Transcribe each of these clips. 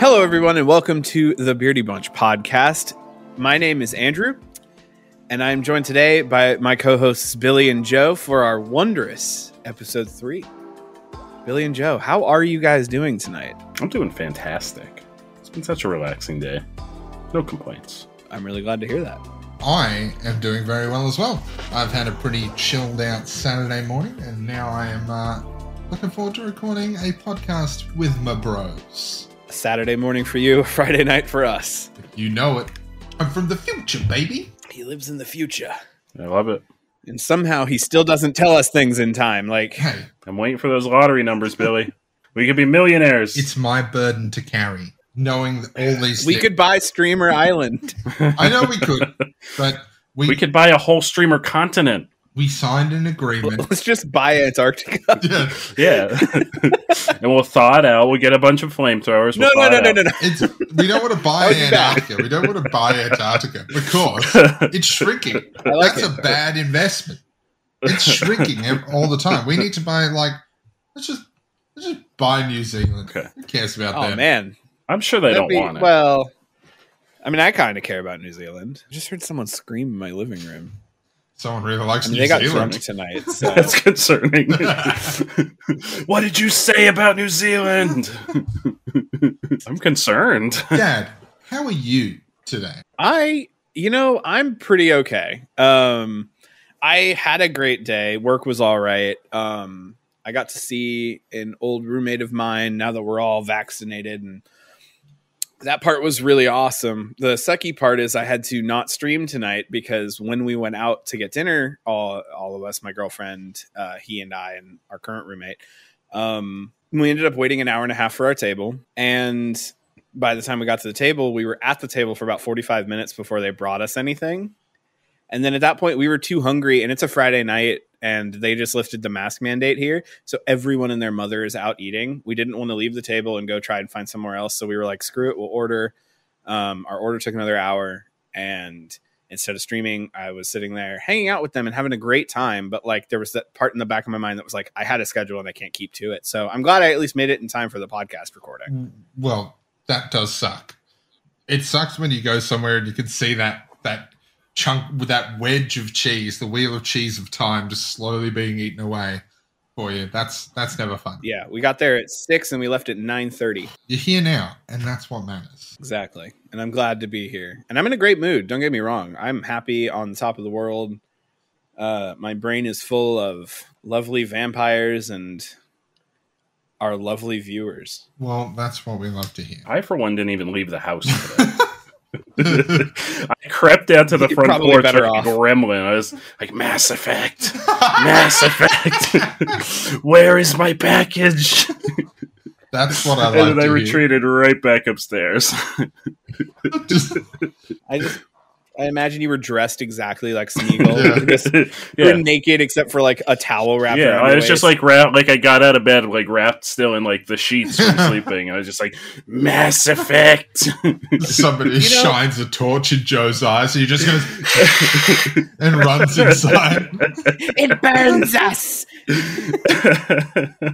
Hello, everyone, and welcome to the Beardy Bunch podcast. My name is Andrew, and I'm joined today by my co hosts Billy and Joe for our wondrous episode three. Billy and Joe, how are you guys doing tonight? I'm doing fantastic. It's been such a relaxing day. No complaints. I'm really glad to hear that. I am doing very well as well. I've had a pretty chilled out Saturday morning, and now I am uh, looking forward to recording a podcast with my bros. A Saturday morning for you, Friday night for us. You know it. I'm from the future, baby. He lives in the future. I love it. And somehow he still doesn't tell us things in time. Like, Hey, I'm waiting for those lottery numbers, Billy. We could be millionaires. it's my burden to carry, knowing that all these. we thi- could buy Streamer Island. I know we could, but we we could buy a whole streamer continent. We signed an agreement. Let's just buy Antarctica. yeah, Yeah. and we'll thaw it out. We'll get a bunch of flamethrowers. No, we'll no, thaw no, no, no, no. it's we don't want to buy That would be bad. Antarctica. We don't want to buy Antarctica because it's shrinking. Like That's it. a bad investment. It's shrinking all the time. We need to buy like let's just let's just buy New Zealand. Okay. Who cares about Oh that? man, I'm sure they That'd don't be- want it. Well, I mean, I kind of care about New Zealand. I just heard someone scream in my living room. Someone really likes I mean, New they Zealand. drunk tonight. So. That's concerning. what did you say about New Zealand? I'm concerned. Dad, how are you today? I, you know, I'm pretty okay. Um, I had a great day. Work was all right. Um, I got to see an old roommate of mine now that we're all vaccinated and that part was really awesome. The sucky part is I had to not stream tonight because when we went out to get dinner, all all of us, my girlfriend, uh, he and I, and our current roommate, um, we ended up waiting an hour and a half for our table. And by the time we got to the table, we were at the table for about forty five minutes before they brought us anything. And then at that point, we were too hungry, and it's a Friday night, and they just lifted the mask mandate here. So everyone and their mother is out eating. We didn't want to leave the table and go try and find somewhere else. So we were like, screw it, we'll order. Um, our order took another hour. And instead of streaming, I was sitting there hanging out with them and having a great time. But like, there was that part in the back of my mind that was like, I had a schedule and I can't keep to it. So I'm glad I at least made it in time for the podcast recording. Well, that does suck. It sucks when you go somewhere and you can see that that chunk with that wedge of cheese, the wheel of cheese of time, just slowly being eaten away for you. That's that's never fun. Yeah, we got there at six and we left at nine thirty. You're here now, and that's what matters. Exactly. And I'm glad to be here. And I'm in a great mood. Don't get me wrong. I'm happy on the top of the world. Uh, my brain is full of lovely vampires and our lovely viewers. Well, that's what we love to hear. I, for one, didn't even leave the house today. I crept down to the You're front porch better like off. a gremlin. I was like, Mass Effect, Mass Effect. Where is my package? That's what I like and then I to hear. retreated right back upstairs. Just- I just I imagine you were dressed exactly like Smeagol. Yeah. Just- you yeah, naked except for like a towel wrapped yeah. around I your was just like wrapped, like I got out of bed, like wrapped still in like the sheets from sleeping. I was just like Mass Effect. somebody You know- shines a torch in Joe's eyes, and he just goes and runs inside. it burns us.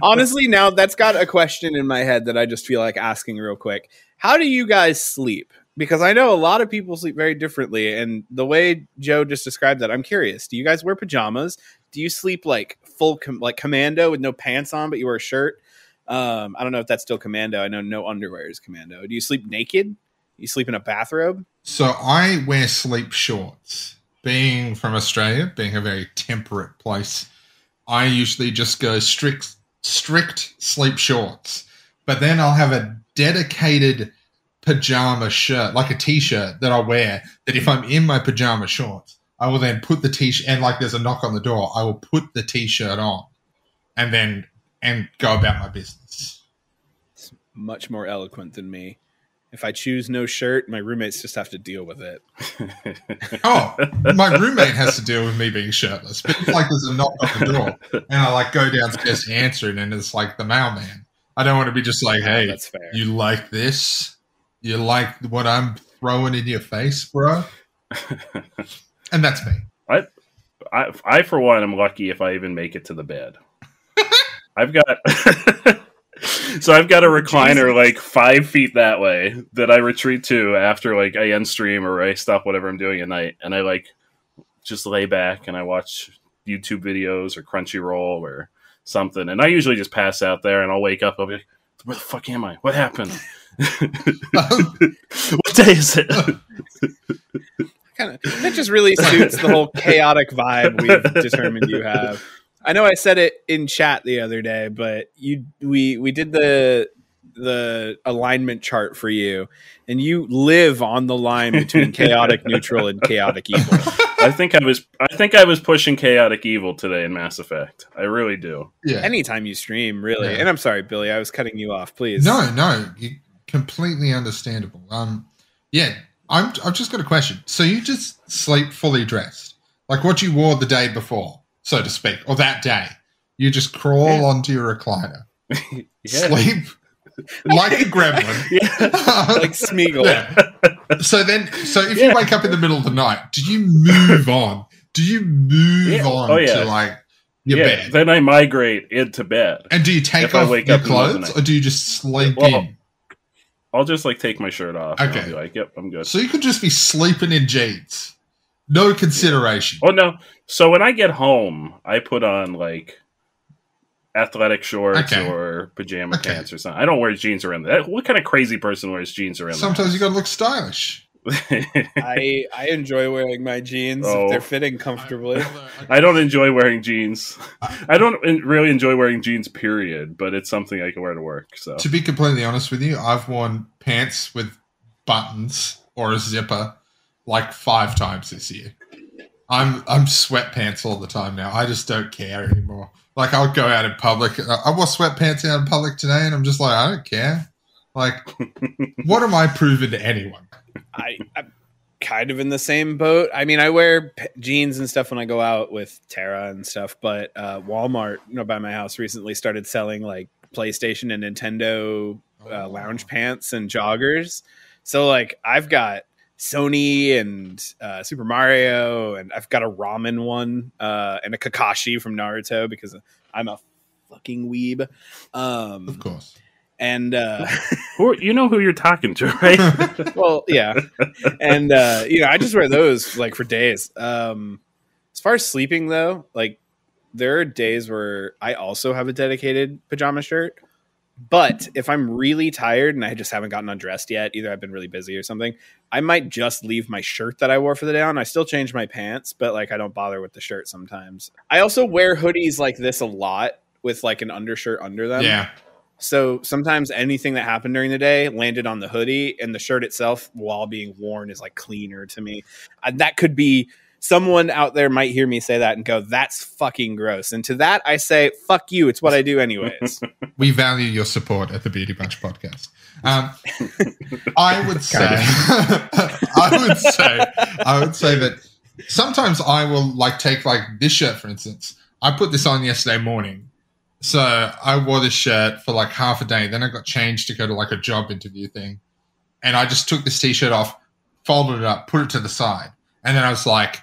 Honestly, now that's got a question in my head that I just feel like asking real quick. How do you guys sleep? Because I know a lot of people sleep very differently, and the way Joe just described that, I'm curious. Do you guys wear pajamas? Do you sleep like full com- like commando with no pants on, but you wear a shirt? Um, I don't know if that's still commando. I know no underwear is commando. Do you sleep naked? You sleep in a bathrobe? So I wear sleep shorts. Being from Australia, being a very temperate place, I usually just go strict strict sleep shorts. But then I'll have a dedicated pajama shirt, like a t-shirt that I wear. That if I'm in my pajama shorts, I will then put the t-shirt and like there's a knock on the door, I will put the t-shirt on, and then and go about my business. It's much more eloquent than me. If I choose no shirt, my roommates just have to deal with it. Oh, my roommate has to deal with me being shirtless. But it's like there's a knock on the door, and I like go downstairs to answer it, and it's like the mailman. I don't want to be just like, "Hey, That's fair. you like this? You like what I'm throwing in your face, bro?" And that's me. I, I I for one am lucky if I even make it to the bed. I've got so I've got a recliner like five feet that way that I retreat to after like I end stream or I stop whatever I'm doing at night, and I like just lay back and I watch YouTube videos or Crunchyroll or something, and I usually just pass out there and I'll wake up. I'll be like, "Where the fuck am I? What happened? what day is it?" kind of that just really suits the whole chaotic vibe we've determined you have. I know I said it in chat the other day, but you we we did the the alignment chart for you, and you live on the line between chaotic neutral and chaotic evil. I think I was I think I was pushing chaotic evil today in Mass Effect. I really do. Yeah. Anytime you stream, really. Yeah. And I'm sorry, Billy, I was cutting you off. Please. No, no, you, completely understandable. Um, yeah, I'm. I've just got a question. So you just sleep fully dressed, like what you wore the day before, so to speak, or that day. You just crawl Yeah. onto your recliner, Yeah. sleep like a gremlin. Yeah. like Smeagol. Yeah. So then, so if you wake up in the middle of the night, do you move on? Do you move on Oh, to like your yeah, bed? then I migrate into bed. And do you take if off your up in the middle of the clothes, or do you just sleep Well, in? I'll just like take my shirt off. Okay. I'll be like, yep, I'm good. So you could just be sleeping in jeans, no consideration. Oh no! So when I get home, I put on like athletic shorts Okay. or pajama Okay. pants or something. I don't wear jeans around that. What kind of crazy person wears jeans around? Sometimes you got to look stylish. I I enjoy wearing my jeans Oh. if they're oh. fitting comfortably. I don't enjoy wearing jeans. I don't really enjoy wearing jeans, period. But it's something I can wear to work. So To be completely honest with you, I've worn pants with buttons or a zipper like five times this year. I'm I'm sweatpants all the time now. I just don't care anymore. Like I'll go out in public. I I wore sweatpants out in public today, and I'm just like, I don't care. Like, what am I proving to anyone? I, I'm kind of in the same boat. I mean, I wear p- jeans and stuff when I go out with Tara and stuff, but uh, Walmart, you know, by my house recently started selling like PlayStation and Nintendo uh, lounge pants and joggers. So like, I've got Sony and uh, Super Mario, and I've got a ramen one uh, and a Kakashi from Naruto because I'm a fucking weeb. Of Um, course. And uh, Who, you know who you're talking to, right? well, yeah, and uh, you know, I just wear those like for days. Um, as far as sleeping though, like there are days where I also have a dedicated pajama shirt. But if I'm really tired and I just haven't gotten undressed yet, either I've been really busy or something, I might just leave my shirt that I wore for the day on. I still change my pants, but like I don't bother with the shirt sometimes. I also wear hoodies like this a lot with like an undershirt under them. yeah. So sometimes anything that happened during the day landed on the hoodie, and the shirt itself, while being worn, is like cleaner to me. Uh, that could be someone out there might hear me say that and go, "That's fucking gross." And to that, I say, "Fuck you." It's what I do anyways. We value your support at the Beardy Bunch podcast. Um, I would say, I would say, I would say that sometimes I will like take like this shirt for instance. I put this on yesterday morning, so I wore this shirt for like half a day. Then I got changed to go to like a job interview thing, and I just took this t-shirt off, folded it up, put it to the side, and then I was like,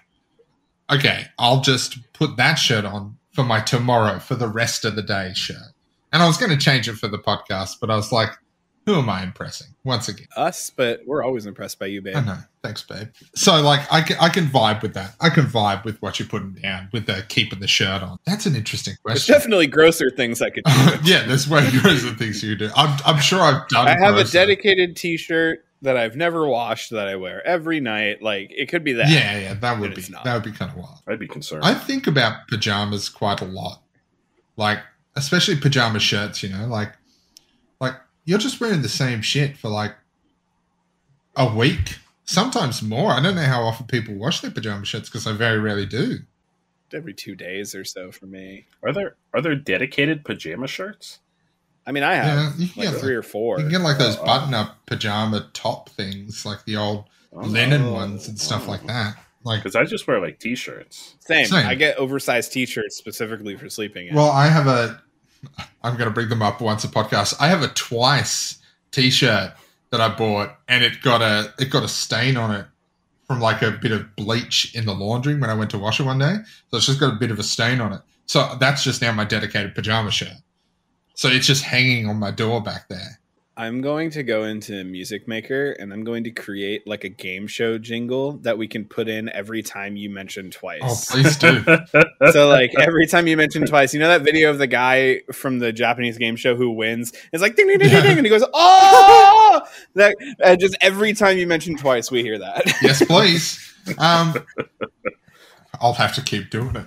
okay, I'll just put that shirt on for my tomorrow for the rest of the day shirt. And I was going to change it for the podcast, but I was like, who am I impressing once again? Us, but we're always impressed by you, babe. I know. Thanks, babe. So, like, I can, I can vibe with that. I can vibe with what you're putting down with the keeping the shirt on. That's an interesting There's question. definitely grosser things I could do. yeah, there's way grosser things you do. I'm, I'm sure I've done. I have a dedicated T-shirt that I've never washed that I wear every night. Like it could be that. Yeah, yeah, that would be not. that would be kind of wild. I'd be concerned. I think about pajamas quite a lot, like especially pajama shirts. You know, like like you're just wearing the same shit for like a week, sometimes more. I don't know how often people wash their pajama shirts because I very rarely do. every two days or so for me. Are there are there dedicated pajama shirts? I mean, I Yeah, have you can like get three like, or four. you can get like those Oh. button-up pajama top things, like the old Oh. linen ones and stuff like oh. that. Like, Because I just wear like t-shirts. Same. Same. I get oversized T-shirts specifically for sleeping. In. well, I have a. I'm going to bring them up once a podcast. I have a twice T-shirt that I bought, and it got a it got a stain on it from like a bit of bleach in the laundry when I went to wash it one day. So it's just got a bit of a stain on it. So that's just now my dedicated pajama shirt. So it's just hanging on my door back there. I'm going to go into Music Maker and I'm going to create like a game show jingle that we can put in every time you mention twice. Oh, please do. so like every time you mention twice, you know that video of the guy from the Japanese game show who wins? It's like ding ding ding ding, ding and he goes, Oh that uh, just every time you mention twice, we hear that. yes, please. Um, I'll have to keep doing it.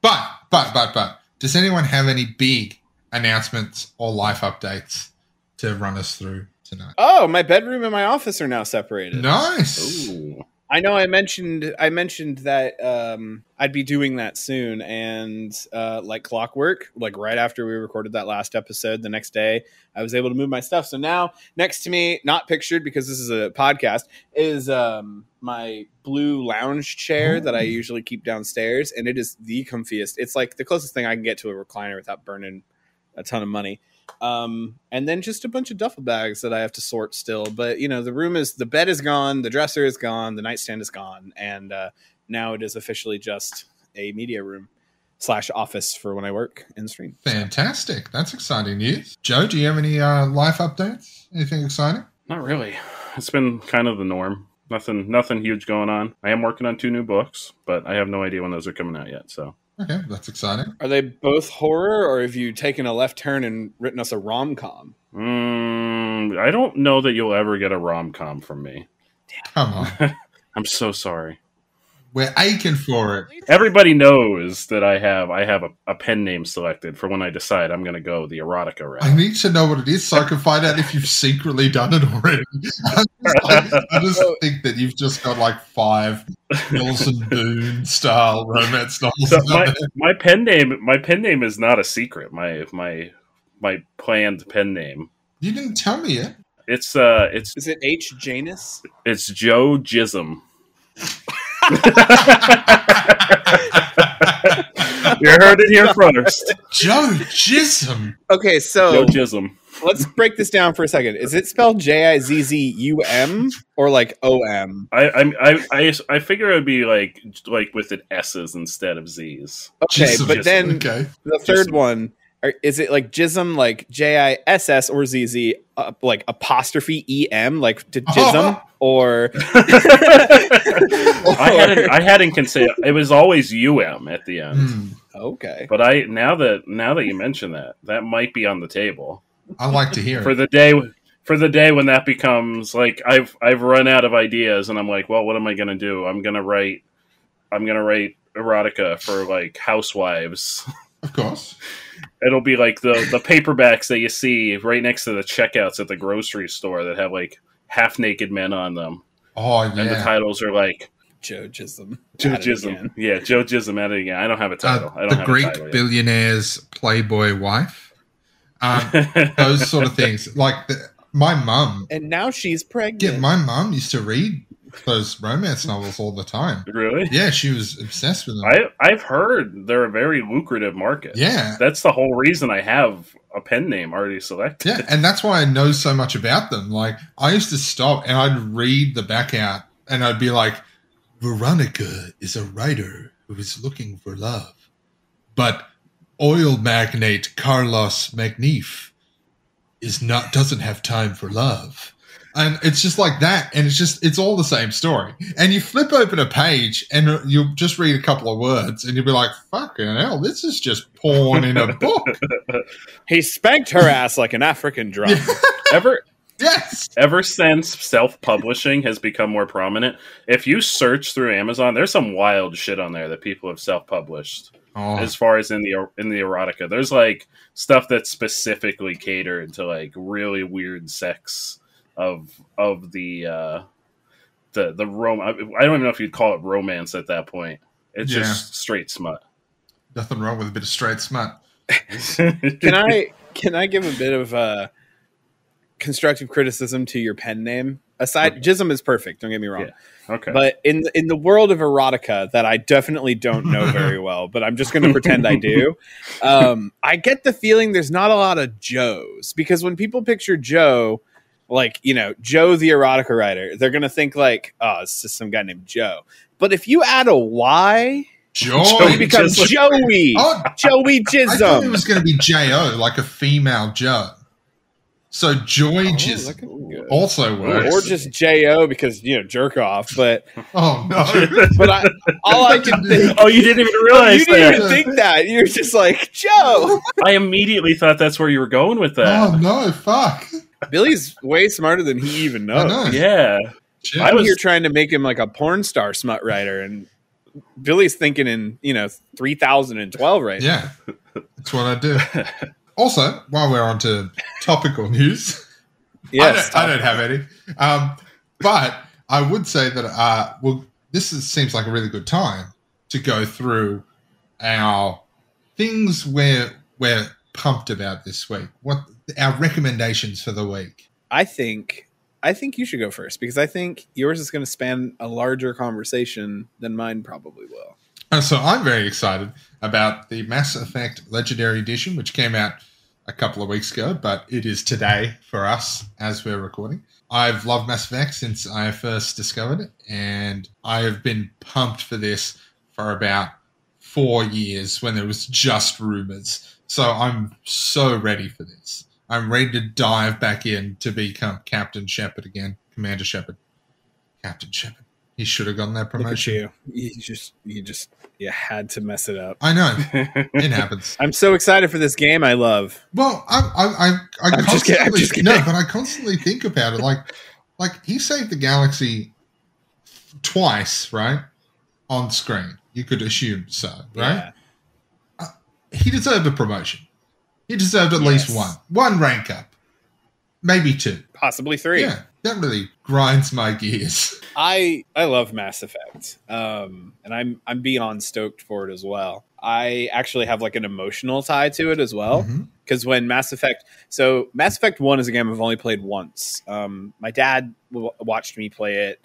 But, but, but, but, does anyone have any big announcements or life updates to run us through tonight? oh, my bedroom and my office are now separated. Nice. Ooh. I know I mentioned I mentioned that um, I'd be doing that soon, and uh, like clockwork, like right after we recorded that last episode, the next day I was able to move my stuff. So now next to me, not pictured because this is a podcast, is um, my blue lounge chair that I usually keep downstairs, and it is the comfiest. It's like the closest thing I can get to a recliner without burning a ton of money. Um, and then just a bunch of duffel bags that I have to sort still. But you know, the room is the bed is gone, the dresser is gone, the nightstand is gone, and uh, now it is officially just a media room slash office for when I work and stream. Fantastic. That's exciting news. Joe, do you have any uh, life updates? Anything exciting? Not really. It's been kind of the norm. Nothing, nothing huge going on. I am working on two new books, but I have no idea when those are coming out yet. So Okay, that's exciting. Are they both horror, or have you taken a left turn and written us a rom com? mm, I don't know that you'll ever get a rom com from me. Come on. I'm so sorry. We're aching for it. Everybody knows that I have I have a, a pen name selected for when I decide I'm going to go the erotica route. I need to know what it is so I can find out if you've secretly done it already. I just, like- I just think that you've just got like five Wilson Boone style romance novels. So my, my pen name my pen name is not a secret. My my my planned pen name. You didn't tell me yet. It's uh it's Is it H Janus? it's Joe Jism. You heard it here first. Joe Jism. Okay, so Joe Jism. let's break this down for a second. Is it spelled J I Z Z U M or like O M? I, I I I I figure it would be like like with it S's instead of Z's. Okay, Jism. but then Okay. the third Jism. one are, is it like Jism, like J I S S or Z Z, uh, like apostrophe E M, like to Jism, or I hadn't I hadn't considered it was always UM at the end. Hmm. okay. But I now that now that you mention that, that might be on the table I like to hear for it. the day for the day when that becomes like I've I've run out of ideas and I'm like, well, what am I gonna do? I'm gonna write I'm gonna write erotica for like housewives. Of course. It'll be like the the paperbacks that you see right next to the checkouts at the grocery store that have like half naked men on them, Oh, and the titles are like Joe Jism. Joe Jism. Yeah, Joe Jism at it again. I don't have a title. I Uh, don't the have Greek a title yet. billionaire's Playboy wife. Um, those sort of things. Like the, my mum. And now she's pregnant. Yeah, my mum used to read those romance novels all the time. really? Yeah, she was obsessed with them. I I've heard they're a very lucrative market. yeah. That's the whole reason I have a pen name already selected. Yeah, and that's why I know so much about them. Like, I used to stop and I'd read the back out and I'd be like, Veronica is a writer who is looking for love. But oil magnate Carlos Magnif is not doesn't have time for love. And it's just like that, and it's just it's all the same story. And you flip open a page and you'll just read a couple of words and you'll be like, fucking hell, this is just porn in a book. He spanked her ass like an African drum. Yeah. Ever yes. ever since self-publishing has become more prominent, if you search through Amazon, there's some wild shit on there that people have self-published. Oh, As far as in the in the erotica, there's like stuff that's specifically catered to like really weird sex of of the uh the the rom. I I don't even know if you'd call it romance at that point. It's Yeah. just straight smut. Nothing wrong with a bit of straight smut. Can I can I give a bit of uh, constructive criticism to your pen name? Aside, Jism is perfect. Don't get me wrong. Yeah. Okay. But in in the world of erotica that I definitely don't know very well, but I'm just going to pretend I do. Um, I get the feeling there's not a lot of Joes because when people picture Joe, like you know Joe the erotica writer, they're going to think like, oh, it's just some guy named Joe. But if you add a Y Joy. Joey becomes Jism. Joey. Oh, Joey I thought it was going to be Jo, like a female Joe. So Joy Oh, Jism that could be good. also works. Or just Jo because you know jerk off. But oh no, but I, all I can think. oh, you didn't even realize you didn't that. even think that. You're just like Joe. I immediately thought that's where you were going with that. oh no, fuck. Billy's way smarter than he even I knows. know. Yeah. Shit. I I'm was- here trying to make him like a porn star smut writer, and Billy's thinking in you know 3012 right now. yeah, that's what I do. Also, while we're on to topical news, Yes, I, don't, I don't have any. Um, but I would say that uh, well, this is, seems like a really good time to go through our things we're we're pumped about this week. What our recommendations for the week? I think I think you should go first because I think yours is going to span a larger conversation than mine probably will. Uh, so I'm very excited about the Mass Effect Legendary Edition, which came out a couple of weeks ago, but it is today for us as we're recording. I've loved Mass Effect since I first discovered it, and I have been pumped for this for about four years when there was just rumors. So I'm so ready for this. I'm ready to dive back in to become Captain Shepard again, Commander Shepard. Captain Shepard. He should have gotten that promotion. you. You just you just you had to mess it up. I know. It happens. I'm so excited for this game I love. Well, I, I, I, I I'm just kidding, I'm constantly just kidding. no, but I constantly think about it. Like, like he saved the galaxy twice, right, on screen. You could assume so, right? Yeah. Uh, he deserved a promotion. He deserved at least one, one rank up, maybe two. Possibly three. Yeah, that really grinds my gears. I I love Mass Effect, um, and I'm I'm beyond stoked for it as well. I actually have like an emotional tie to it as well because when Mass Effect, so Mass Effect One is a game I've only played once. Um, my dad w- watched me play it,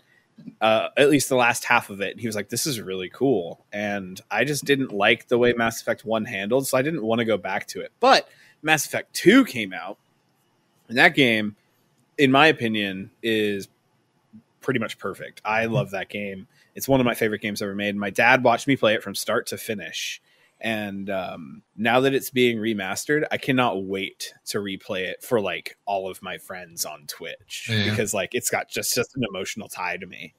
uh, at least the last half of it. He was like, "This is really cool," and I just didn't like the way Mass Effect One handled, so I didn't want to go back to it. But Mass Effect Two came out, and that game, in my opinion, is pretty much perfect. I love that game. It's one of my favorite games ever made. My dad watched me play it from start to finish. And um, now that it's being remastered, I cannot wait to replay it for like all of my friends on Twitch Yeah. because like it's got just just an emotional tie to me.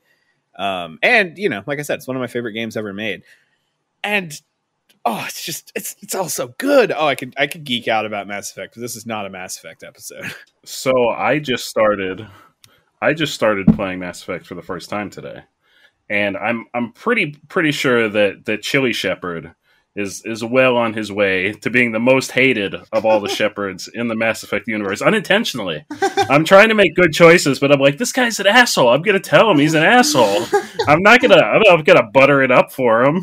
Um, and you know, like I said, it's one of my favorite games ever made. And oh, it's just it's it's all so good. Oh, I could I could geek out about Mass Effect. but This is not a Mass Effect episode. So I just started I just started playing Mass Effect for the first time today. And I'm I'm pretty pretty sure that that Chili Shepard is is well on his way to being the most hated of all the shepherds in the Mass Effect universe unintentionally. I'm trying to make good choices, but I'm like this guy's an asshole. I'm going to tell him he's an asshole. I'm not going to I'm not going to butter it up for him.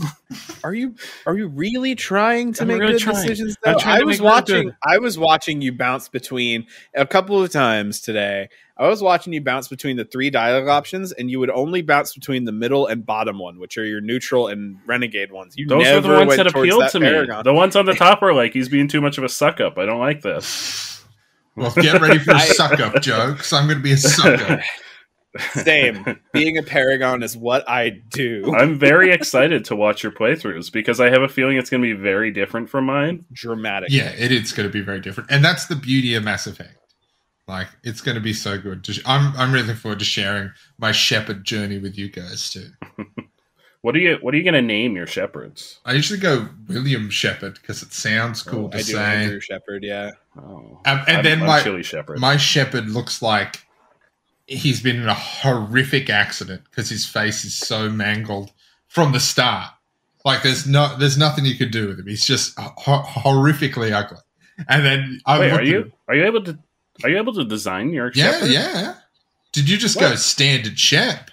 Are you are you really trying to I'm make really good trying. decisions? I'm I was watching. I was watching you bounce between a couple of times today. I was watching you bounce between the three dialogue options, and you would only bounce between the middle and bottom one, which are your neutral and renegade ones. You Those never are the ones went that towards appealed that to me. Paragon. The ones on the top are like he's being too much of a suck up. I don't like this. Well, get ready for a I- suck up, Joe, because I'm going to be a suck up. Same. Being a paragon is what I do. I'm very excited to watch your playthroughs because I have a feeling it's going to be very different from mine. Dramatic. Yeah, it is going to be very different, and that's the beauty of Mass Effect. Like, it's going to be so good. To sh- I'm I'm really looking forward to sharing my Shepard journey with you guys too. What are you What are you going to name your shepherds? I usually go William Shepard because it sounds cool Oh, to I do say. Andrew Shepard. Yeah. Oh, Um, and I'm- then I'm my chili shepherd. my Shepard looks like he's been in a horrific accident because his face is so mangled from the start. Like there's no there's nothing you could do with him. He's just ho- horrifically ugly. And then I Wait, are you him- are you able to are you able to design your Yeah, shepherd? yeah. Did you just go standard Shep?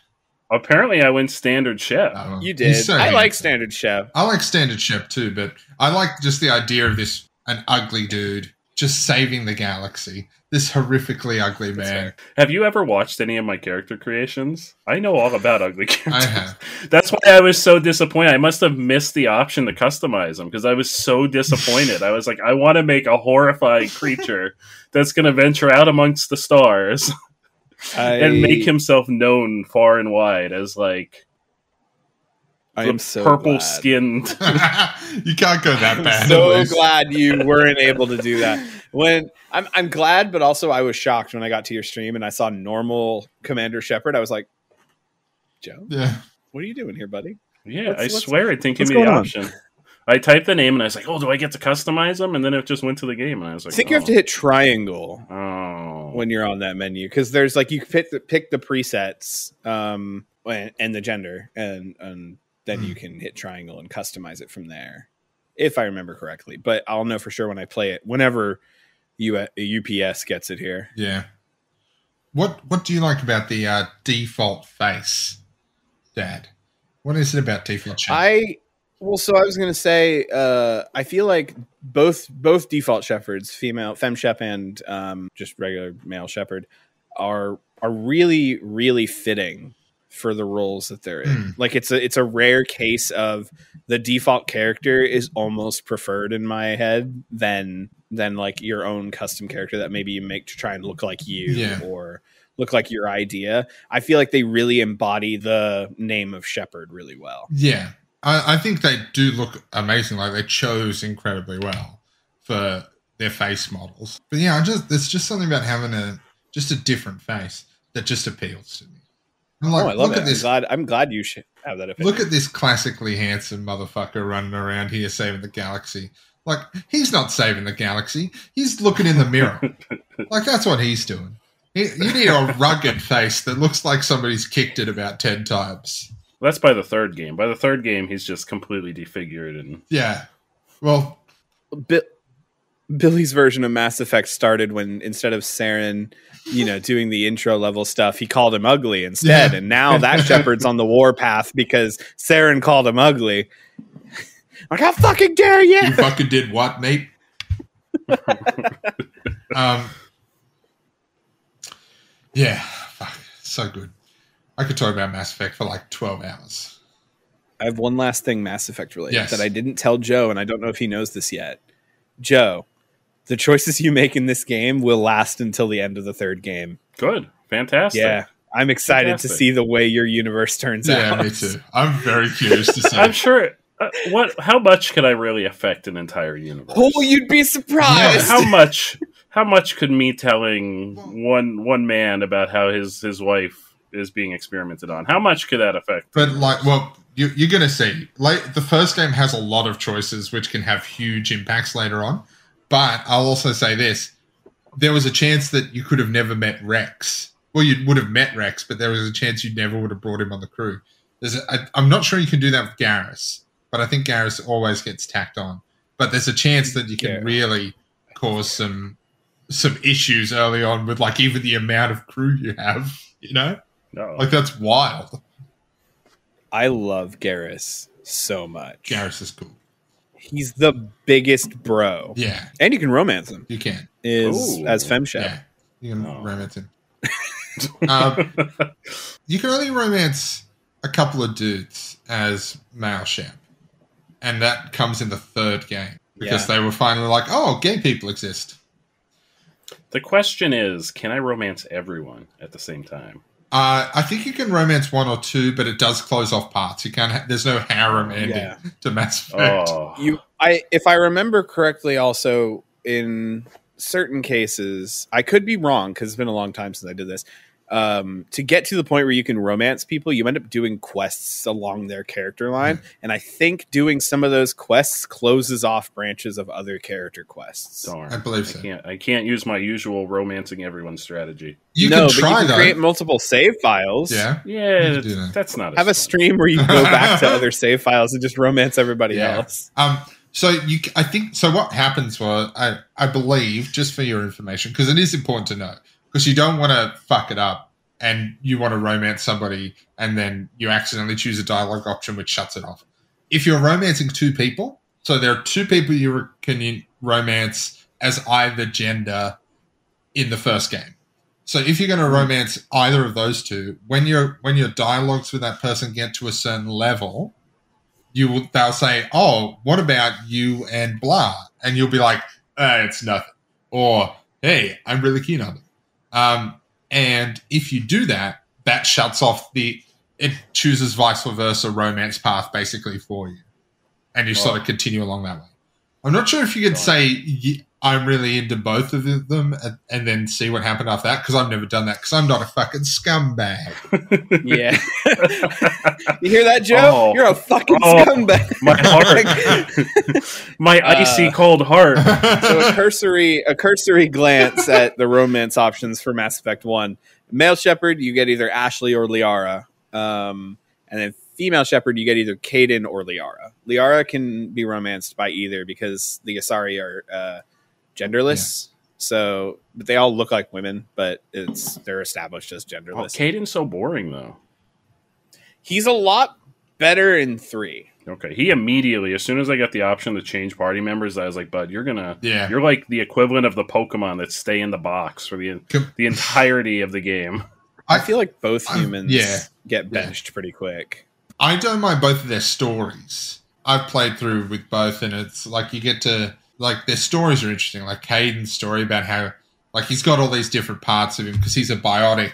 Apparently, I went standard shep. Oh, You did. so I like standard Shep. I like standard Shep too, but I like just the idea of this an ugly dude just saving the galaxy. This horrifically ugly man. Have you ever watched any of my character creations? I know all about ugly characters. I have. That's why I was so disappointed. I must have missed the option to customize them because I was so disappointed. I was like, I want to make a horrifying creature that's going to venture out amongst the stars I, and make himself known far and wide as like I the am so purple glad. skinned. you can't go that I'm bad. so glad you weren't able to do that. When I'm I'm glad, but also I was shocked when I got to your stream and I saw normal Commander Shepard. I was like, Joe, Yeah. what are you doing here, buddy? Yeah, What's- I what's- swear it didn't give what's me the going on? option. I typed the name and I was like, "Oh, do I get to customize them?" And then it just went to the game, and I was like, I like, think you have to hit triangle Oh, when you're on that menu because there's like you pick the pick the presets um and, and the gender and and then you can hit triangle and customize it from there if I remember correctly. But I'll know for sure when I play it whenever U- UPS gets it here. Yeah. What What do you like about the uh, default face, Dad? What is it about default shape? I well, so I was gonna say, uh, I feel like both both default shepherds, female fem shep and um, just regular male shepherd, are are really really fitting for the roles that they're in. Hmm. Like it's a it's a rare case of the default character is almost preferred in my head than than like your own custom character that maybe you make to try and look like you Yeah. or look like your idea. I feel like they really embody the name of shepherd really well. yeah, I, I think they do look amazing. Like they chose incredibly well for their face models. But yeah, I just there's just something about having a just a different face that just appeals to me. I'm oh, like, oh, I love look it. at this. I'm glad. I'm glad you should have that opinion. Look at this classically handsome motherfucker running around here saving the galaxy. Like he's not saving the galaxy. He's looking in the mirror. like that's what he's doing. He- You need a rugged face that looks like somebody's kicked it about ten times. that's by the third game. By the third game, he's just completely defigured and Yeah. Well, Bi- Billy's version of Mass Effect started when instead of Saren, you know, doing the intro level stuff, he called him ugly instead. Yeah. And now that Shepard's on the warpath because Saren called him ugly. Like, how fucking dare you? you fucking did what, mate? um. Yeah. Fuck. So good. I could talk about Mass Effect for like twelve hours. I have one last thing Mass Effect related Yes. that I didn't tell Joe, and I don't know if he knows this yet. Joe, the choices you make in this game will last until the end of the third game. good, fantastic. Yeah. I'm excited to see the way your universe turns Yeah, out. Yeah, me too. I'm very curious to see. I'm sure. Uh, what? How much could I really affect an entire universe? Oh, you'd be surprised. how much? How much could me telling one one man about how his his wife is being experimented on? How much could that affect? But like, well, you, you're going to see. Like, the first game has a lot of choices which can have huge impacts later on. But I'll also say this: there was a chance that you could have never met Wrex. Well, you would have met Wrex, but there was a chance you never would have brought him on the crew. There's, a, I, I'm not sure you can do that with Garrus, but I think Garrus always gets tacked on. But there's a chance that you can Yeah. really cause some some issues early on with like even the amount of crew you have. You know, No. like that's wild. I love Garrus so much. Garrus is cool. He's the biggest bro. Yeah, And you can romance him you can. is Ooh. as femshep. Yeah, you can Oh. romance him. um, you can only romance a couple of dudes as male shep, and that comes in the third game because Yeah. they were finally like, "Oh, gay people exist." the question is, can I romance everyone at the same time? Uh, I think you can romance one or two, but it does close off parts. You can't. Ha- there's no harem ending Yeah. to Mass Effect. Oh, You I if I remember correctly also in certain cases, I could be wrong because it's been a long time since I did this. Um, to get to the point where you can romance people, you end up doing quests along their character line, and I think doing some of those quests closes off branches of other character quests. darn! I believe so. I can't. I can't use my usual romancing everyone strategy. You no, can try but you can though. create multiple save files. yeah, Yeah, that. that's not. Have a fun. stream where you go back to other save files and just romance everybody Yeah. else. Um, so you, I think, so what happens was, I, I believe, just for your information, because it is important to know, because you don't want to fuck it up, and you want to romance somebody, and then you accidentally choose a dialogue option which shuts it off. If you're romancing two people, so there are two people you can romance as either gender in the first game. So if you're going to romance either of those two, when your when your dialogues with that person get to a certain level, you will they'll say, "Oh, what about you and blah?" And you'll be like, uh, "It's nothing," or "Hey, I'm really keen on them." Um, and if you do that, that shuts off the it chooses vice versa romance path basically for you, and you sort of continue along that way. I'm not sure if you could Right. say I'm really into both of them and, and then see what happened after that because I've never done that because I'm not a fucking scumbag. Yeah. you hear that, Joe? Oh. You're a fucking Oh. scumbag. My heart, my icy Uh, cold heart. so a cursory a cursory glance at the romance options for Mass Effect One. Male Shepard, you get either Ashley or Liara, um, and then female Shepard, you get either Kaidan or Liara. Liara can be romanced by either because the Asari are uh, genderless. So, but they all look like women, but it's they're established as Oh, genderless. Kaidan's so boring though. He's a lot better in three. Okay, he immediately, as soon as I got the option to change party members, I was like, "Bud, you're gonna, yeah. you're like the equivalent of the Pokemon that stay in the box for the Com- the entirety of the game." I, I- feel like both I'm- humans yeah. get benched pretty quick. I don't mind both of their stories. I've played through with both, and it's like you get to like their stories are interesting. Like Kaidan's story about how like he's got all these different parts of him because he's a biotic,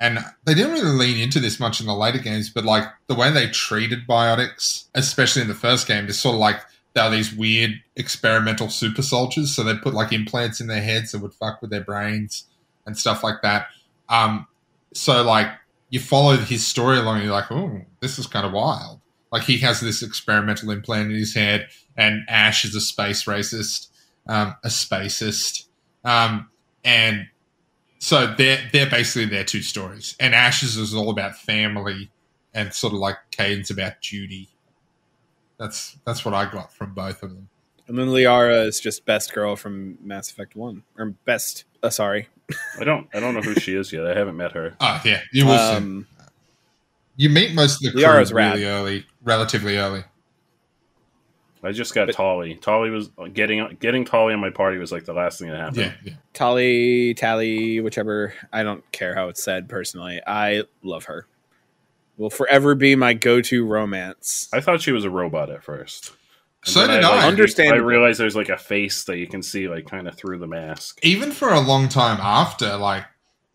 and they didn't really lean into this much in the later games. But like the way they treated biotics, especially in the first game, is sort of like they are these weird experimental super soldiers. So they put like implants in their heads that would fuck with their brains and stuff like that. Um, so like you follow his story along and you're like, oh, this is kind of wild. Like he has this experimental implant in his head, and Ash is a space racist, um, a spacist, um, and so they're they're basically their two stories. And Ash's is all about family, and sort of like Kaidan's about duty. That's that's what I got from both of them. And then Liara is just best girl from Mass Effect One, or best. Uh, sorry, I don't, I don't know who she is yet. I haven't met her. Oh yeah, you will soon. um, You meet most of the crew Liara's rad. really early, relatively early. I just got But- Tolly. Tolly was uh, getting getting Tolly on my party was like the last thing that happened. Yeah, yeah. Tali, Tally, whichever. I don't care how it's said personally. I love her. Will forever be my go-to romance. I thought she was a robot at first. And So did I. like, Understandable. I realized there's like a face that you can see like kind of through the mask. even for a long time after, like,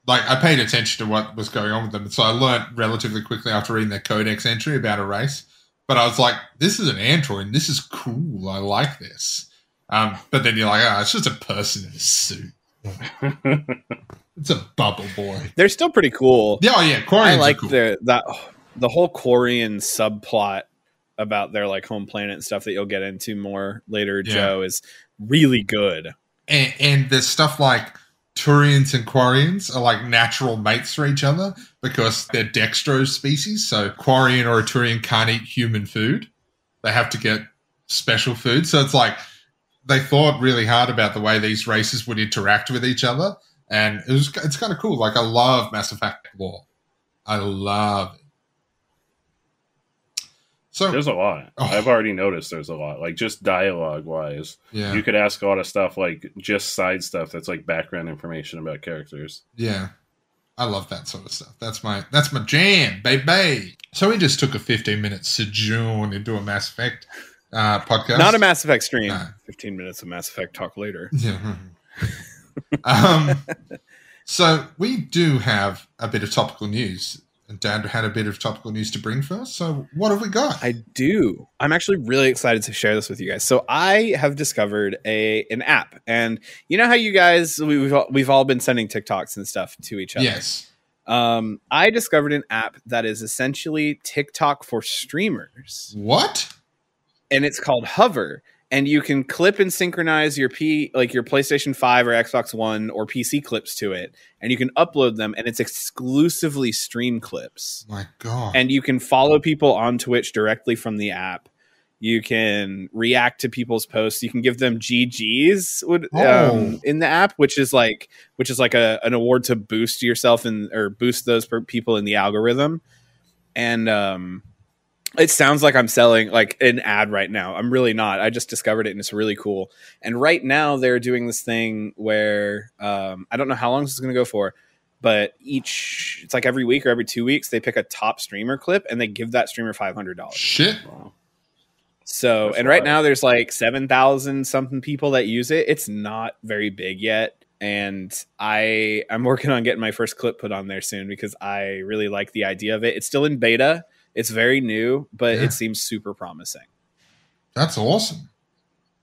like I paid attention to what was going on with them, so I learned relatively quickly after reading their codex entry about a race. But I was like, "This is an android. and This is cool. I like this." Um, but then you're like, "Ah, it's just a person in a suit. It's a bubble boy." They're still pretty cool. Yeah, oh, yeah. I like cool. the that the whole Quarian subplot about their like home planet and stuff that you'll get into more later. Yeah. Joe is really good. and, and there's stuff like Turians and Quarians are like natural mates for each other because they're dextrose species. So Quarian or a Turian can't eat human food; they have to get special food. So it's like they thought really hard about the way these races would interact with each other, and it was it's kind of cool. Like I love Mass Effect lore, I love it. So There's a lot. Oh. I've already noticed there's a lot. Like just dialogue wise. yeah, You could ask a lot of stuff like just side stuff that's like background information about characters. Yeah. I love that sort of stuff. That's my that's my jam, baby. So we just took a 15 minute sojourn into a Mass Effect uh, podcast. Not a Mass Effect stream. No. Fifteen minutes of Mass Effect talk later. Yeah. um, so we do have a bit of topical news. And Dad had a bit of topical news to bring for us. So what have we got? I do. I'm actually really excited to share this with you guys. So I have discovered a an app, and you know how you guys we- we've all, we've all been sending TikToks and stuff to each other. yes. Um, I discovered an app that is essentially TikTok for streamers, What? and it's called Hover. And you can clip and synchronize your P like your PlayStation 5 or Xbox One or PC clips to it, and you can upload them, and it's exclusively stream clips. My God. and you can follow people on Twitch directly from the app. You can react to people's posts. You can give them GGs would, Oh. um, in the app, which is like which is like a, an award to boost yourself and or boost those per- people in the algorithm. And um, it sounds like I'm selling like an ad right now. I'm really not. I just discovered it and it's really cool. And right now they're doing this thing where um, I don't know how long this is going to go for, but each it's like every week or every two weeks they pick a top streamer clip and they give that streamer five hundred dollars. Shit. Wow. So That's and right wild. now there's like seven thousand something people that use it. It's not very big yet, and I I'm working on getting my first clip put on there soon because I really like the idea of it. It's still in beta. It's very new, but Yeah. it seems super promising. That's awesome.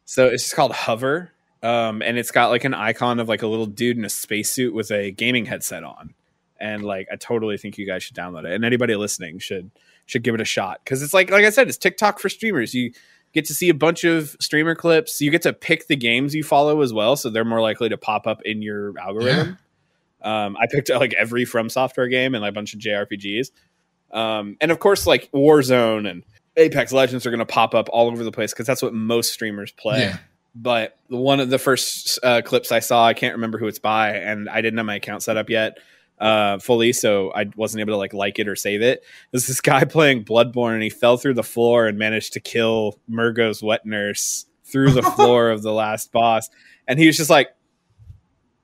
So it's just called Hover, um, and it's got like an icon of like a little dude in a spacesuit with a gaming headset on, and like I totally think you guys should download it, and anybody listening should should give it a shot because it's like like I said, it's TikTok for streamers. You get to see a bunch of streamer clips. You get to pick the games you follow as well, so they're more likely to pop up in your algorithm. Um, I picked like every From Software game and like a bunch of JRPGs, um, and of course like Warzone and Apex Legends are going to pop up all over the place because that's what most streamers play. Yeah. But one of the first uh, clips I saw, I can't remember who it's by, and I didn't have my account set up yet uh, fully, so I wasn't able to like like it or save it. There's this guy playing Bloodborne, and he fell through the floor and managed to kill Mergo's wet nurse through the floor of the last boss, and he was just like.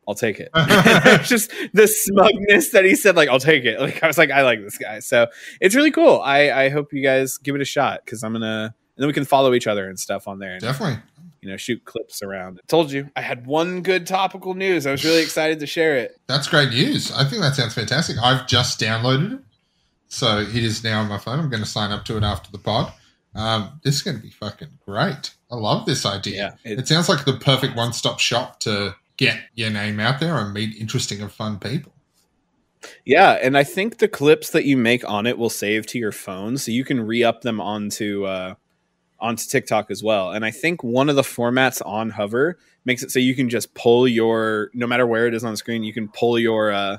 I'll take it. Just the smugness that he said, like, I'll take it. Like, I was like, I like this guy. So it's really cool. I, I hope you guys give it a shot because I'm going to, and then we can follow each other and stuff on there and, Definitely. you know, shoot clips around. told you I had one good topical news. I was really excited to share it. That's great news. I think that sounds fantastic. I've just downloaded it. So it is now on my phone. I'm going to sign up to it after the pod. Um, this is going to be fucking great. I love this idea. Yeah. It sounds like the perfect one stop shop to get your name out there and meet interesting and fun people. Yeah, and I think the clips that you make on it will save to your phone, so you can re-up them onto uh, onto TikTok as well. And I think one of the formats on Hover makes it so you can just pull your no matter where it is on the screen, you can pull your uh,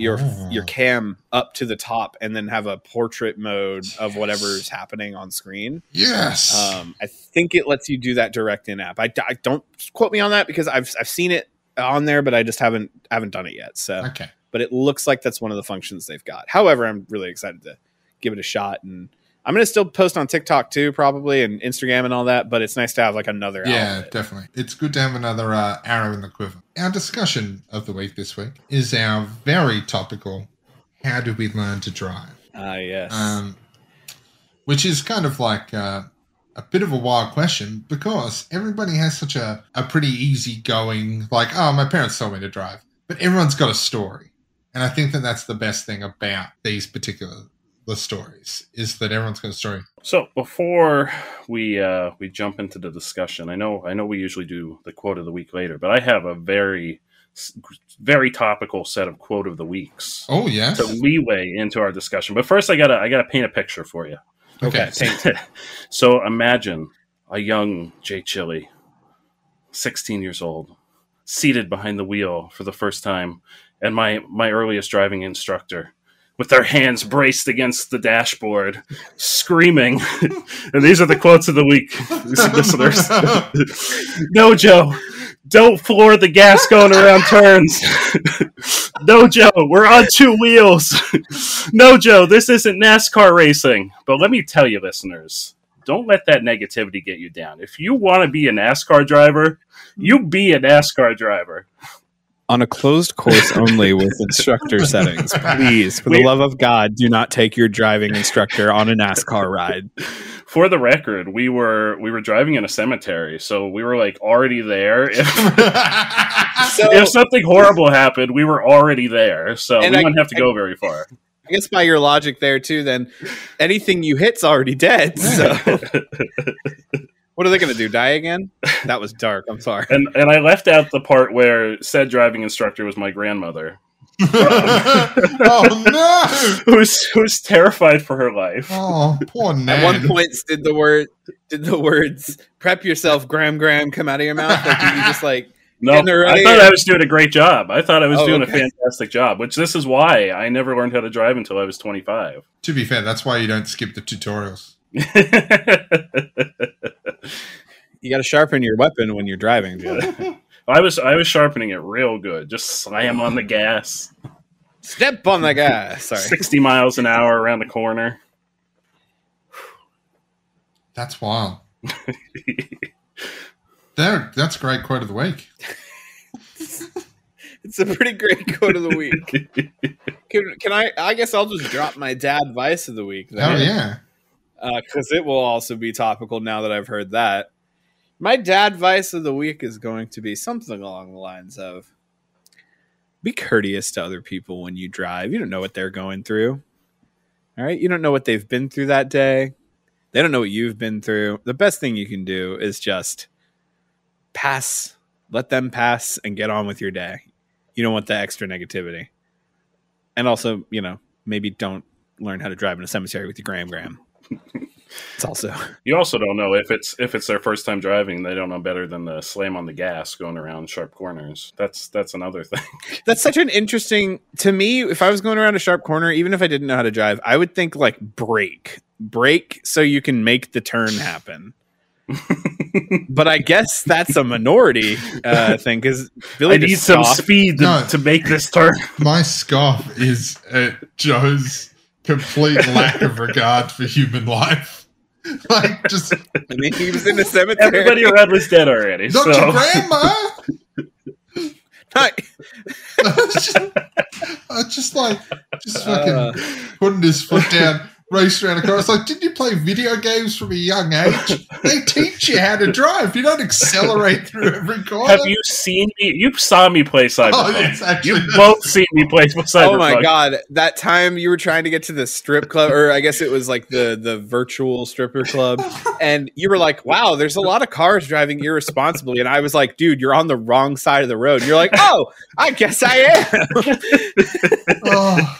your Oh. your cam up to the top and then have a portrait mode of whatever's happening on screen. Yes. Um, I think it lets you do that direct in app. I, I don't quote me on that because I've I've seen it on there, but I just haven't haven't done it yet. So okay. but it looks like that's one of the functions they've got. However, I'm really excited to give it a shot, and I'm going to still post on TikTok too, probably, and Instagram and all that. But it's nice to have like another. Yeah, outlet. definitely. It's good to have another uh, arrow in the quiver. Our discussion of the week this week is our very topical how do we learn to drive? Ah, yes. um, which is kind of like uh, a bit of a wild question because everybody has such a, a pretty easygoing, like, oh, my parents told me to drive, but everyone's got a story. And I think that that's the best thing about these particular the stories is that everyone's got a story. So before we uh, we jump into the discussion, I know I know we usually do the quote of the week later, but I have a very very topical set of quote of the weeks Oh yes, to leeway into our discussion. But first, I gotta I gotta paint a picture for you. okay. paint. so imagine a young Jay Chili, 16 years old, seated behind the wheel for the first time, and my my earliest driving instructor with their hands braced against the dashboard, screaming. and these are the quotes of the week, listeners. no, Joe. Don't floor the gas going around turns. no, Joe, we're on two wheels. no, Joe, this isn't NASCAR racing. But let me tell you, listeners, don't let that negativity get you down. If you want to be a NASCAR driver, you be a NASCAR driver. On a closed course only with instructor settings. Please, for the love of God, do not take your driving instructor on a NASCAR ride. For the record, we were we were driving in a cemetery, so we were like already there. If, So, if something horrible happened, we were already there, so we And I- wouldn't have to go very far. I guess by your logic there too, then anything you hit's already dead. So, what are they going to do? Die again? That was dark. I'm sorry. And and I left out the part where said driving instructor was my grandmother, oh no! who's who's terrified for her life. Oh, poor At one point, did the word did the words "prep yourself, Gram Gram" come out of your mouth? Like did you just like No, Getting I thought I was doing a great job. I thought I was Oh, doing okay. a fantastic job. Which this is why I never learned how to drive until I was twenty five. to be fair, that's why you don't skip the tutorials. You got to sharpen your weapon when you're driving, Joe? I was I was sharpening it real good. Just slam on the gas. Step on the gas. Sorry. 60 miles an hour around the corner. That's wild. there, that's a great quote of the week. It's a pretty great quote of the week. Can, can I? I guess I'll just drop my dad vice of the week. Oh yeah, Uh, because it will also be topical now that I've heard that. My dad vice of the week is going to be something along the lines of be courteous to other people when you drive. You don't know what they're going through. All right. You don't know what they've been through that day. They don't know what you've been through. The best thing you can do is just pass, let them pass, and get on with your day. You don't want the extra negativity. And also, you know, maybe don't learn how to drive in a cemetery with your Gram Gram. It's also You also don't know if it's if it's their first time driving. They don't know better than the slam on the gas going around sharp corners. That's that's another thing. that's such an interesting to me. If I was going around a sharp corner, even if I didn't know how to drive, I would think like brake, brake, so you can make the turn happen. but I guess that's a minority uh, thing because Billy I need just some speed to, No. to make this turn. My scoff is at Joe's complete lack of regard for human life. Like, just I mean, he was in the cemetery. Everybody around was dead already. not so your grandma. Not- I just, I just like just fucking Uh. putting his foot down, raced around a car. It's like, didn't you play video games from a young age? They teach you how to drive. You don't accelerate through every corner. have you seen me? You saw me play oh, Cyberpunk. Oh, yes, actually. You've both seen me play Cyberpunk. oh my god, that time you were trying to get to the strip club, or I guess it was like the the virtual stripper club, and you were like, "Wow, there's a lot of cars driving irresponsibly," and I was like, "Dude, you're on the wrong side of the road." And you're like, "Oh, I guess I am." oh,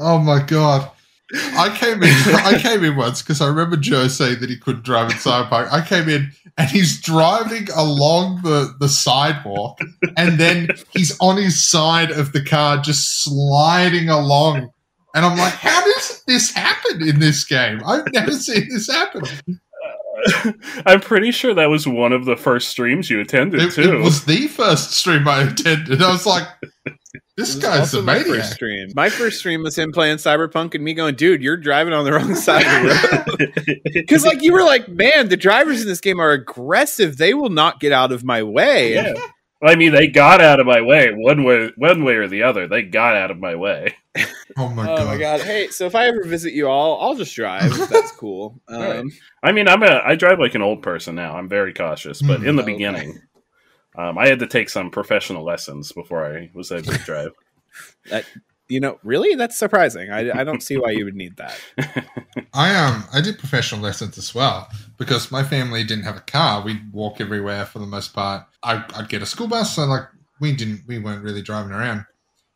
oh my god. I came in. I came in once because I remember Joe saying that he couldn't drive in Cyberpunk. I came in and he's driving along the the sidewalk, and then he's on his side of the car, just sliding along. And I'm like, how does this happen in this game? I've never seen this happen. I'm pretty sure that was one of the first streams you attended It, too. it was the first stream I attended. I was like, this It guy's also a my first stream. My first stream was him playing Cyberpunk and me going, "Dude, you're driving on the wrong side of the road." Because like you were like, "Man, the drivers in this game are aggressive. They will not get out of my way." yeah. I mean, they got out of my way one way, one way or the other. They got out of my way. Oh my oh god. my god! Hey, so if I ever visit you all, I'll just drive. That's cool. Um, Right. I mean, I'm a I drive like an old person now. I'm very cautious, but Hmm, in the okay. beginning, um, I had to take some professional lessons before I was able to drive. You know, really, that's surprising. I, I don't see why you would need that. I um I did professional lessons as well because my family didn't have a car. We'd walk everywhere for the most part. I, I'd get a school bus, so like we didn't we weren't really driving around.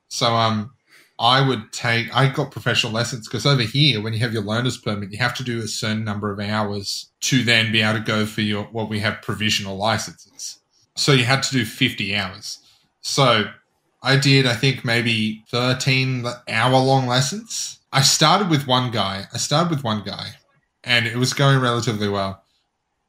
So um I would take I got professional lessons because over here when you have your learner's permit you have to do a certain number of hours to then be able to go for your what we have provisional licenses. So you had to do 50 hours. So I did, I think, maybe 13 hour long lessons. I started with one guy. I started with one guy, and it was going relatively well.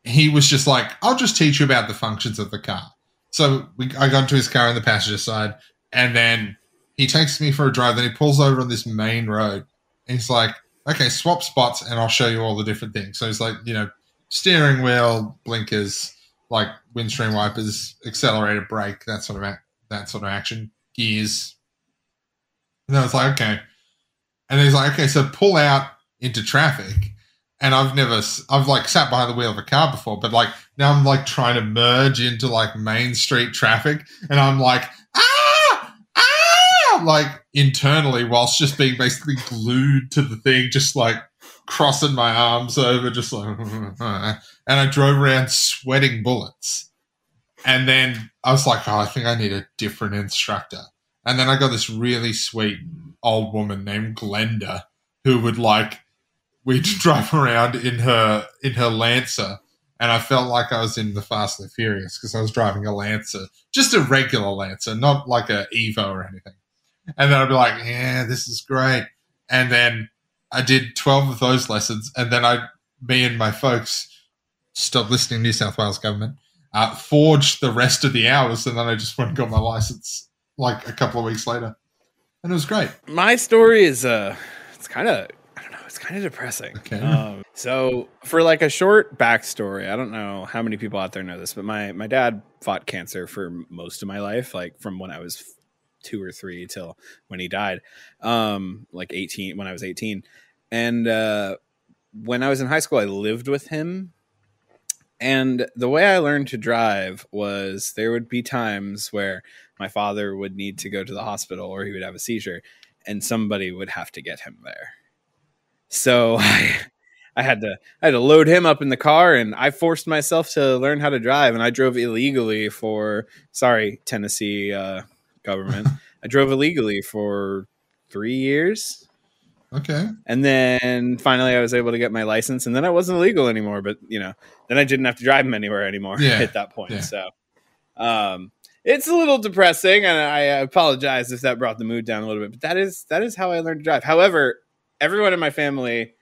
He was just like, I'll just teach you about the functions of the car. So we, I got into his car on the passenger side, and then he takes me for a drive. Then he pulls over on this main road, and he's like, okay, swap spots, and I'll show you all the different things. So he's like, you know, steering wheel, blinkers, like windscreen wipers, accelerator, brake, that sort of ac- that sort of action, gears. And I was like, okay. And he's like, okay, so pull out into traffic. And I've never, I've like sat behind the wheel of a car before, but like now I'm like trying to merge into like main street traffic, and I'm like, ah, ah, like internally, whilst just being basically glued to the thing, just like crossing my arms over, just like, and I drove around sweating bullets. And then I was like, oh, I think I need a different instructor. And then I got this really sweet old woman named Glenda who would like we'd drive around in her in her Lancer and I felt like I was in the Fast and the Furious because I was driving a Lancer, just a regular Lancer, not like a Evo or anything. And then I'd be like, yeah, this is great. And then I did 12 of those lessons and then I me and my folks stopped listening to New South Wales government uh, forged the rest of the hours, and then I just went and got my license like a couple of weeks later, and it was great. My story is uh, it's kind of I don't know, it's kind of depressing. Okay. Um, so for like a short backstory, I don't know how many people out there know this, but my my dad fought cancer for most of my life, like from when I was two or three till when he died, um, like eighteen when I was eighteen, and uh, when I was in high school, I lived with him, And the way I learned to drive was there would be times where my father would need to go to the hospital or he would have a seizure and somebody would have to get him there. So I, I had to I had to load him up in the car and I forced myself to learn how to drive and I drove illegally for sorry Tennessee uh, government. I drove illegally for 3 years Okay. and then finally I was able to get my license and then I wasn't illegal anymore but you know then I didn't have to drive him anywhere anymore Yeah, at that point yeah. so um it's a little depressing and I apologize if that brought the mood down a little bit but that is that is how I learned to drive however everyone in my family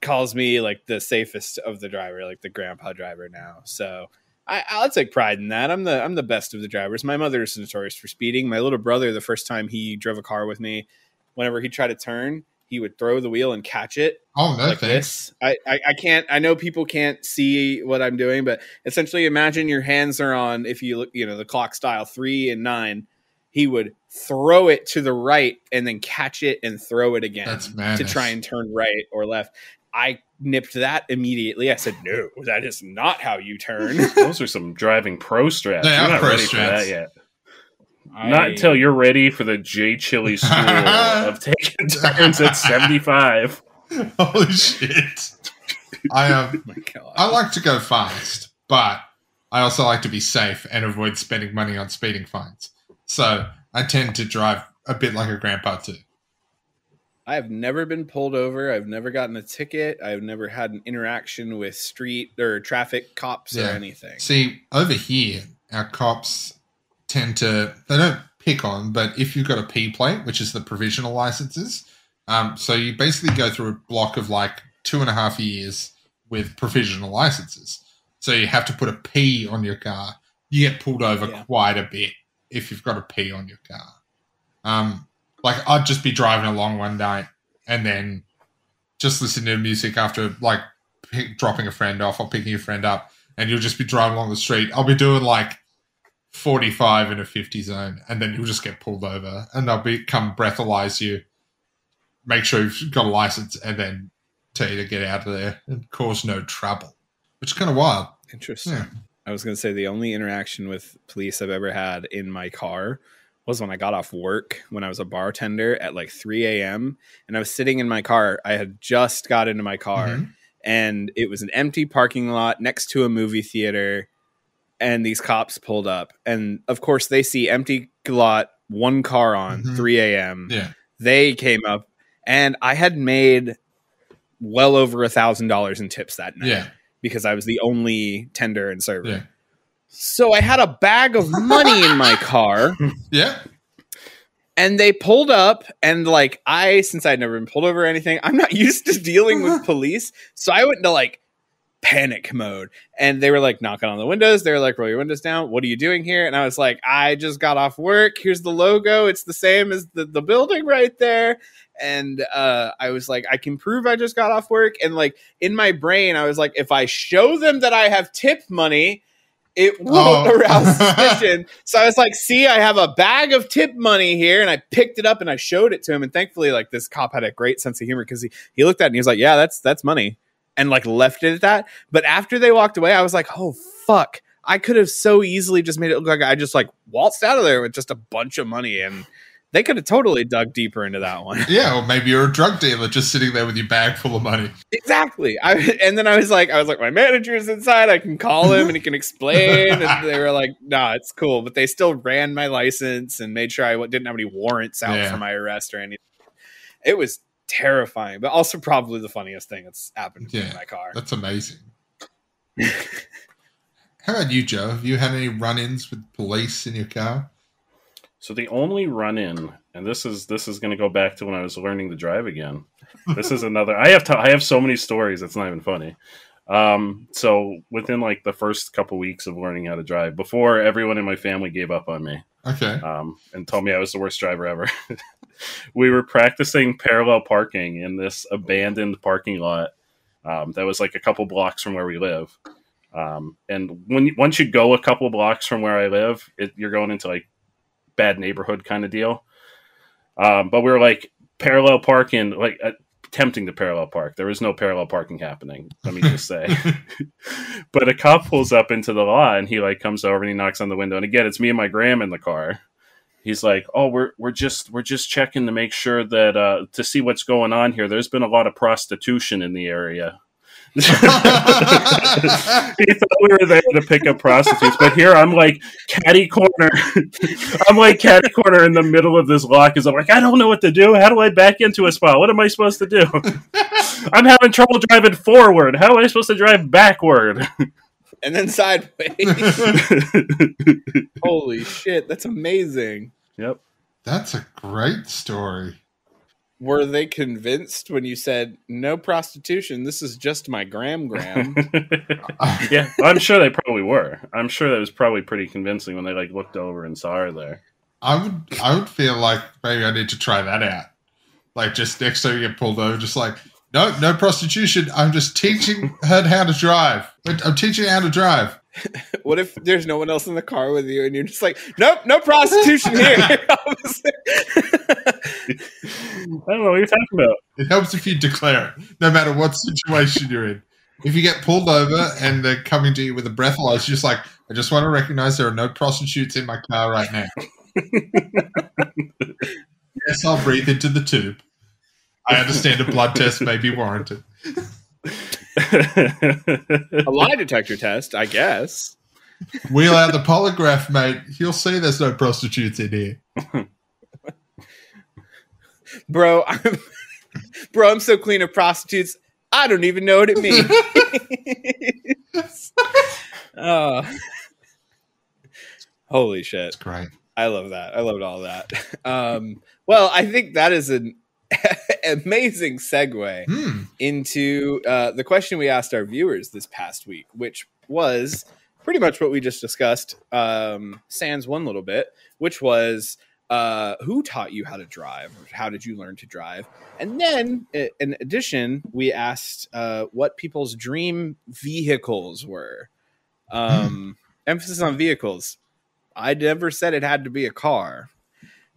calls me like the safest of the driver like the grandpa driver now so I, I'll take pride in that. I'm the I'm the best of the drivers. My mother is notorious for speeding. My little brother, the first time he drove a car with me, whenever he tried to turn, he would throw the wheel and catch it Oh no, like thanks. this. I, I I can't. I know people can't see what I'm doing, but essentially, imagine your hands are on. If you look, you know the clock style three and nine. He would throw it to the right and then catch it and throw it again to try and turn right or left. I nipped that immediately. I said, "No, that is not how you turn." Those are some driving pro strats. They You're not pro ready for that yet. Not until you're ready for the J Chili school of taking turns at 75. Holy shit! I um, Oh. I like to go fast, but I also like to be safe and avoid spending money on speeding fines. So I tend to drive a bit like a grandpa too. I have never been pulled over. I've never gotten a ticket. I've never had an interaction with street or traffic cops or anything. See, over here, our cops tend to, they don't pick on, but if you've got a P plate, which is the provisional licenses, um, so you basically go through a block of like two and a half years with provisional licenses. So you have to put a P on your car. You get pulled over Yeah. quite a bit if you've got a P on your car. Um, like I'd just be driving along one night and then just listening to music after like pick, dropping a friend off or picking a friend up and you'll just be driving along the street. I'll be doing like 45 in a 50 zone, and then you'll just get pulled over, and they'll be come breathalyze you, make sure you've got a license, and then tell you to get out of there and cause no trouble, which is kind of wild. Interesting. Yeah. I was going to say the only interaction with police I've ever had in my car was when I got off work when I was a bartender at like 3 a.m. and I was sitting in my car. I had just got into my car Mhm. and it was an empty parking lot next to a movie theater. And these cops pulled up. And of course, they see empty lot, one car on, Mhm. 3 a.m. Yeah, They came up and I had made well over a thousand dollars in tips that night yeah, because I was the only tender and server. yeah, So I had a bag of money in my car yeah. and they pulled up and like I since I'd never been pulled over or anything, I'm not used to dealing with police. So I went to like panic mode and they were like knocking on the windows. They were like, roll your windows down. What are you doing here? And I was like, I just got off work. Here's the logo. It's the same as the, the building right there. And uh, I was like, I can prove I just got off work. And like in my brain, I was like, if I show them that I have tip money, it won't Oh. arouse suspicion. So I was like, see, I have a bag of tip money here. And I picked it up and I showed it to him. And thankfully, like this cop had a great sense of humor because he, he looked at it and he was like, yeah, that's that's money. And like left it at that. But after they walked away, I was like, oh fuck. I could have so easily just made it look like I just like waltzed out of there with just a bunch of money and they could have totally dug deeper into that one. Yeah, or maybe you're a drug dealer just sitting there with your bag full of money. Exactly. I and then I was like, I was like, my manager's inside. I can call him and he can explain. and they were like, Nah, it's cool. But they still ran my license and made sure I didn't have any warrants out Yeah. for my arrest or anything. It was terrifying, but also probably the funniest thing that's happened to me in my car. That's amazing. How about you, Joe? Have you had any run-ins with police in your car? So the only run in, and this is this is going to go back to when I was learning to drive again. This is another. I have to, I have so many stories. It's not even funny. Um, so within like the first couple weeks of learning how to drive, before everyone in my family gave up on me Okay. um, and told me I was the worst driver ever, we were practicing parallel parking in this abandoned parking lot um, that was like a couple blocks from where we live. Um, and when you- once you go a couple blocks from where I live, it, you're going into like bad neighborhood kind of deal. Um, but we were like parallel parking, like uh, attempting to parallel park. There is no parallel parking happening. Let me just say. but a cop pulls up into the lot and he like comes over and he knocks on the window. And again, it's me and my gram in the car. He's like, "Oh, we're we're just we're just checking to make sure that uh, to see what's going on here. There's been a lot of prostitution in the area." He thought we were there to pick up prostitutes, but here I'm like catty corner. I'm like catty corner in the middle of this lock Is I'm like, I don't know what to do. How do I back into a spot? What am I supposed to do? I'm having trouble driving forward. How am I supposed to drive backward? and then sideways. Holy shit, that's amazing. Yep. That's a great story. Were they convinced when you said no prostitution? This is just my gram gram. yeah, I'm sure they probably were. I'm sure that was probably pretty convincing when they like looked over and saw her there. I would I would feel like maybe I need to try that out. Like just next time you get pulled over, just like no, no prostitution. I'm just teaching her how to drive. I'm teaching her how to drive. what if there's no one else in the car with you and you're just like, nope, no prostitution here? I don't know what you're talking about. It helps if you declare it, no matter what situation you're in. If you get pulled over and they're coming to you with a breathalyzer, just like, I just want to recognize there are no prostitutes in my car right now. yes, I'll breathe into the tube. I understand a blood test may be warranted. A lie detector test, I guess. Wheel out the polygraph, mate. You'll see there's no prostitutes in here bro. I'm, bro, I'm so clean of prostitutes. I don't even know what it means. uh, holy shit! That's great. I love that. I loved all that. Um, well, I think that is an amazing segue mm. into uh, the question we asked our viewers this past week, which was pretty much what we just discussed. Um, sans one little bit, which was uh, who taught you how to drive? How did you learn to drive? And then, in addition, we asked uh, what people's dream vehicles were. Um, emphasis on vehicles. I never said it had to be a car.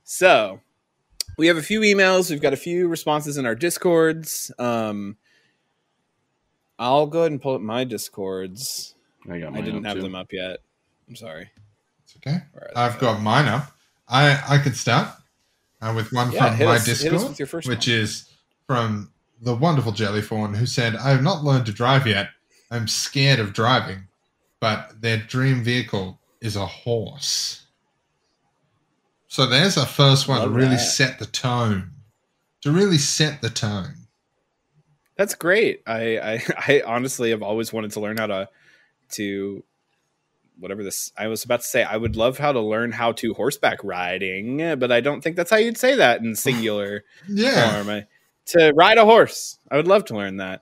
So, we have a few emails. We've got a few responses in our discords. Um, I'll go ahead and pull up my discords. I, I didn't have too. them up yet. I'm sorry. It's okay. I've got mine up. I I could start uh, with one yeah, from my us, Discord, which one. is from the wonderful Jellyfawn, who said, "I have not learned to drive yet. I'm scared of driving, but their dream vehicle is a horse." So there's a first one Love to really that. set the tone. To really set the tone. That's great. I, I I honestly have always wanted to learn how to to whatever this I was about to say. I would love how to learn how to horseback riding, but I don't think that's how you'd say that in singular yeah. form. I, to ride a horse. I would love to learn that.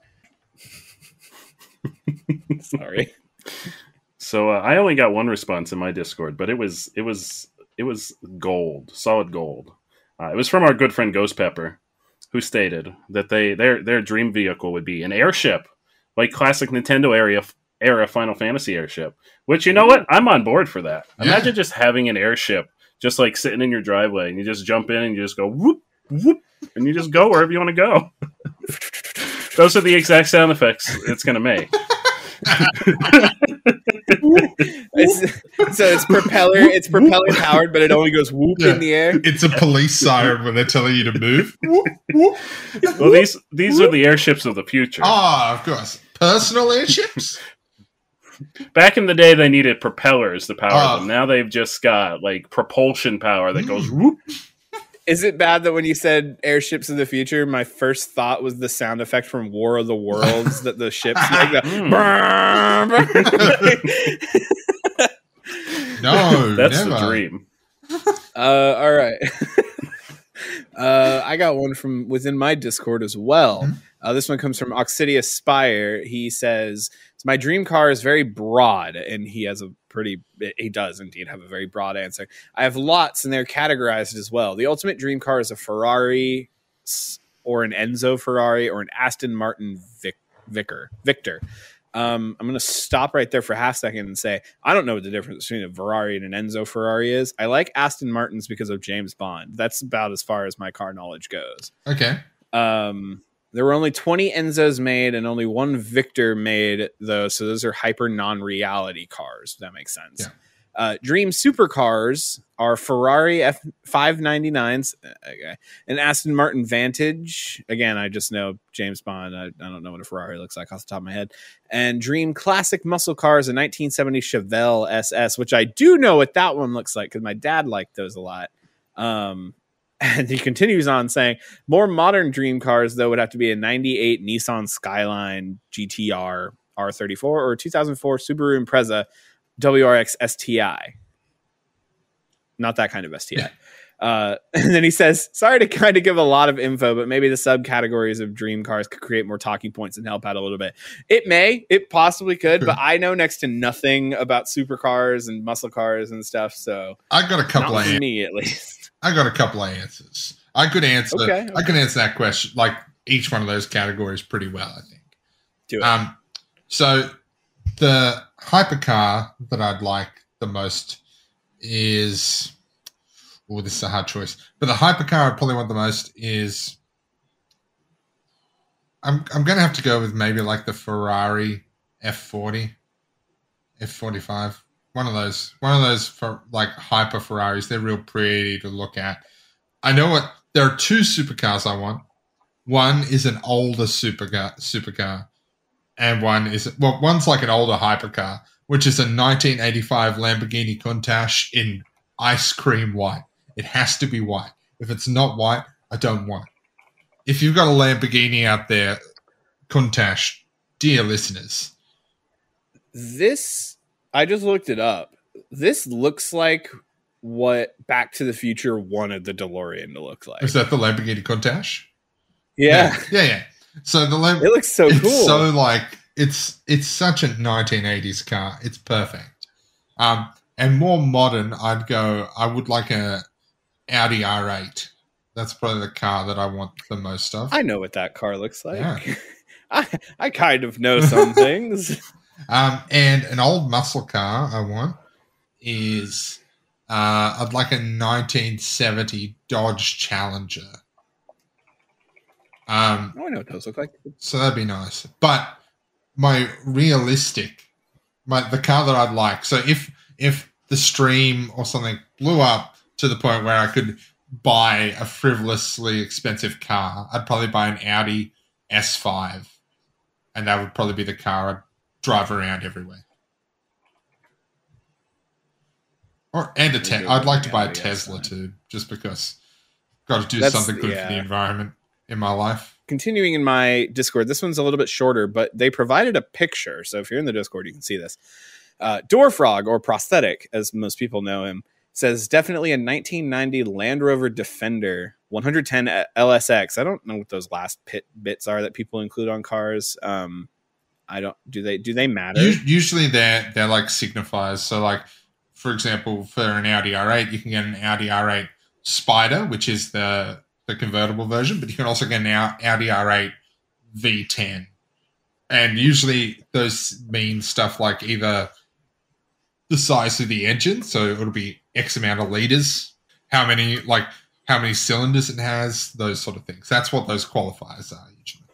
Sorry. So uh, I only got one response in my Discord, but it was it was it was gold, solid gold. Uh, it was from our good friend Ghost Pepper, who stated that they their their dream vehicle would be an airship, like classic Nintendo area era Final Fantasy airship. Which you know what? I'm on board for that. Yeah. Imagine just having an airship just like sitting in your driveway and you just jump in and you just go whoop whoop and you just go wherever you want to go. Those are the exact sound effects it's going to make. it's, so it's propeller it's propeller powered but it only goes whoop yeah. in the air it's a police siren when they're telling you to move well these these are the airships of the future ah oh, of course personal airships Back in the day, they needed propellers to power uh, them. Now they've just got like propulsion power that goes hmm. whoop. Is it bad that when you said airships of the future, my first thought was the sound effect from War of the Worlds that the ships make? The no, that's never. the dream. Uh, all right. uh, I got one from within my Discord as well. Mm-hmm. Uh, this one comes from Oxidia Spire. He says, "My dream car is very broad," and he has a pretty. He does indeed have a very broad answer. I have lots, and they're categorized as well. The ultimate dream car is a Ferrari, or an Enzo Ferrari, or an Aston Martin Vic, Vicker Victor. Um, I'm going to stop right there for a half second and say I don't know what the difference between a Ferrari and an Enzo Ferrari is. I like Aston Martins because of James Bond. That's about as far as my car knowledge goes. Okay. Um, There were only 20 Enzos made and only one Victor made, though. So those are hyper non reality cars. If that makes sense. Yeah. Uh, Dream supercars are Ferrari F599s okay, and Aston Martin Vantage. Again, I just know James Bond. I, I, don't know what a Ferrari looks like off the top of my head. And Dream classic muscle cars, a 1970 Chevelle SS, which I do know what that one looks like because my dad liked those a lot. Um, and he continues on saying, more modern dream cars, though, would have to be a 98 Nissan Skyline GTR R34 or 2004 Subaru Impreza WRX STI. Not that kind of STI. Uh, and then he says, sorry to kind of give a lot of info, but maybe the subcategories of dream cars could create more talking points and help out a little bit. It may, it possibly could, but I know next to nothing about supercars and muscle cars and stuff. So I got a couple of me at least. I got a couple of answers. I could answer. Okay, I okay. could answer that question, like each one of those categories, pretty well. I think. Do it. Um, so the hypercar that I'd like the most is. Oh, this is a hard choice. But the hypercar I probably want the most is. I'm I'm gonna have to go with maybe like the Ferrari F40, F45. One of those, one of those for like hyper Ferraris. They're real pretty to look at. I know what there are two supercars I want. One is an older supercar, supercar, and one is well, one's like an older hypercar, which is a 1985 Lamborghini Countach in ice cream white. It has to be white. If it's not white, I don't want it. If you've got a Lamborghini out there, Countach, dear listeners, this I just looked it up. This looks like what Back to the Future wanted the DeLorean to look like. is that the Lamborghini Countach? Yeah, yeah, yeah. So the Lamb, it looks so cool. so like it's it's such a 1980s car. It's perfect. Um, and more modern, I'd go. I would like a Audi R8. That's probably the car that I want the most of. I know what that car looks like. Yeah. I, I kind of know some things. Um, and an old muscle car I want is uh, I'd like a 1970 Dodge Challenger. Um, Oh, I know what those look like. So that'd be nice. But my realistic, my the car that I'd like. So if if the stream or something blew up to the point where I could buy a frivolously expensive car, I'd probably buy an Audi S5, and that would probably be the car I'd drive around everywhere. Or and a te- I'd like to buy a Audi Tesla S5. too, just because. Got to do That's- something good yeah. for the environment in my life. Continuing in my Discord, this one's a little bit shorter, but they provided a picture. So if you're in the Discord, you can see this. Uh, Doorfrog, or prosthetic, as most people know him, says definitely a 1990 Land Rover Defender 110 LSX. I don't know what those last pit bits are that people include on cars. Um, I don't. Do they? Do they matter? Usually they're they're like signifiers. So like for example, for an Audi R8, you can get an Audi R8 Spider, which is the the convertible version, but you can also get an Audi R8 V10. And usually those mean stuff like either the size of the engine, so it'll be X amount of liters, how many like how many cylinders it has, those sort of things. That's what those qualifiers are usually.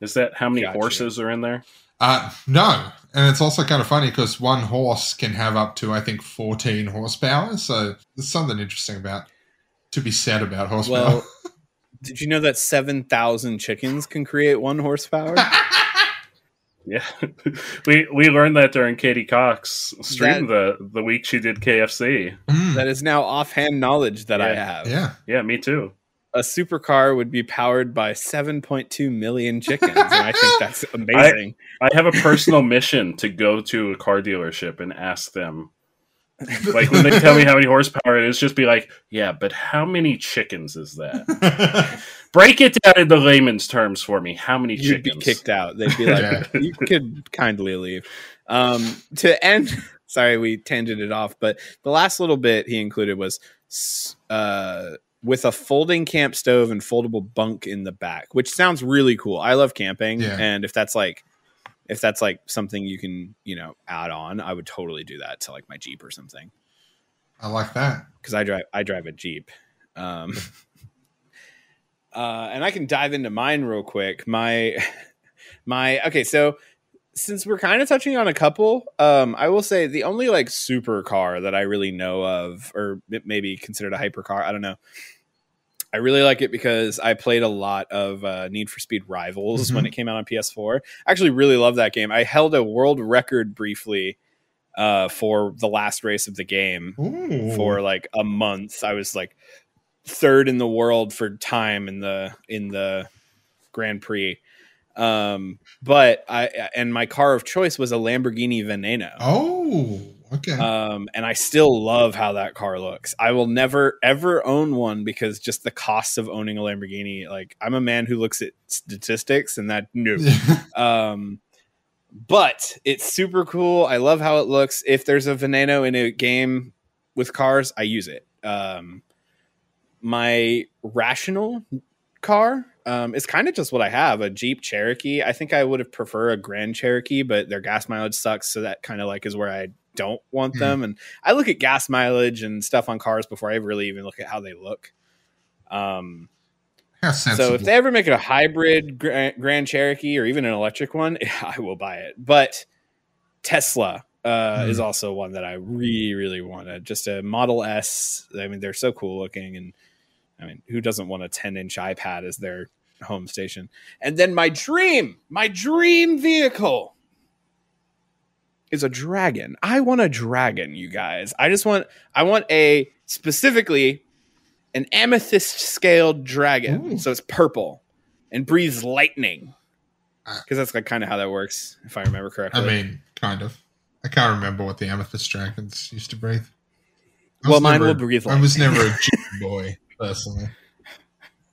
Is that how many Gotcha. horses are in there? Uh, no, and it's also kind of funny because one horse can have up to I think fourteen horsepower. So there's something interesting about to be said about horsepower. well, did you know that 7,000 chickens can create one horsepower? Yeah, we we learned that during Katie Cox stream the the week she did KFC. Mm, that is now offhand knowledge that I have. yeah, Yeah, me too. a supercar would be powered by 7.2 million chickens and i think that's amazing I have a personal mission to go to a car dealership and ask them. Like when they tell me how many horsepower it is, just be like, "Yeah, but how many chickens is that?" Break it down into layman's terms for me. How many you'd chickens? be kicked out they'd be like Yeah. you could kindly leave um to end sorry we tangented off but the last little bit he included was s- uh with a folding camp stove and foldable bunk in the back which sounds really cool i love camping Yeah. and if that's like if that's like something you can you know add on i would totally do that to like my jeep or something I like that. because I drive I drive a Jeep. Um, Uh, and I can dive into mine real quick. My my okay, so since we're kind of touching on a couple, um, I will say the only like super car that I really know of, or maybe considered a hypercar, I don't know. I really like it because I played a lot of uh, Need for Speed Rivals Mhm. when it came out on PS4. I actually really love that game. I held a world record briefly uh, for the last race of the game Ooh. for like a month. I was like third in the world for time in the in the Grand Prix. Um, but I and my car of choice was a Lamborghini Veneno. Oh, okay. Um, and I still love how that car looks. I will never ever own one because just the cost of owning a Lamborghini. Like I'm a man who looks at statistics, and that no. Um, but it's super cool. I love how it looks. If there's a Veneno in a game with cars, I use it. Um, my rational car um, is kind of just what I have a Jeep Cherokee. I think I would have preferred a Grand Cherokee, but their gas mileage sucks. So that kind of like is where I don't want Hmm. them. And I look at gas mileage and stuff on cars before I really even look at how they look. Um, so if they ever make a hybrid Grand, Grand Cherokee or even an electric one, I will buy it. But Tesla uh, Hmm. is also one that I really, really wanted. Just a Model S. I mean, they're so cool looking, and I mean, who doesn't want a 10 inch iPad as their home station? And then my dream, my dream vehicle is a dragon. I want a dragon, you guys. I just want, I want a specifically an amethyst scaled dragon. Ooh. So it's purple and breathes lightning. Uh, Because that's like kind of how that works, if I remember correctly. I mean, kind of. I can't remember what the amethyst dragons used to breathe. Well, mine never- will breathe I was never a boy, personally.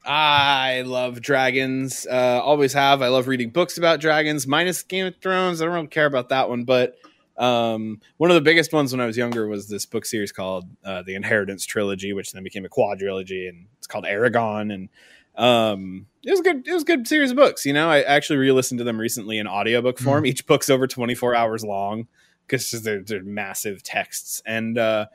I love dragons. Uh, always have. I love reading books about dragons, minus Game of Thrones. I don't really care about that one, but um, one of the biggest ones when I was younger was this book series called uh, the Inheritance Trilogy, which then became a quadrilogy, and it's called Eragon. And um, it was a good. It was a good series of books. You know, I actually re-listened to them recently in audiobook form. Each book's over twenty four hours long because they're, they're massive texts, and uh,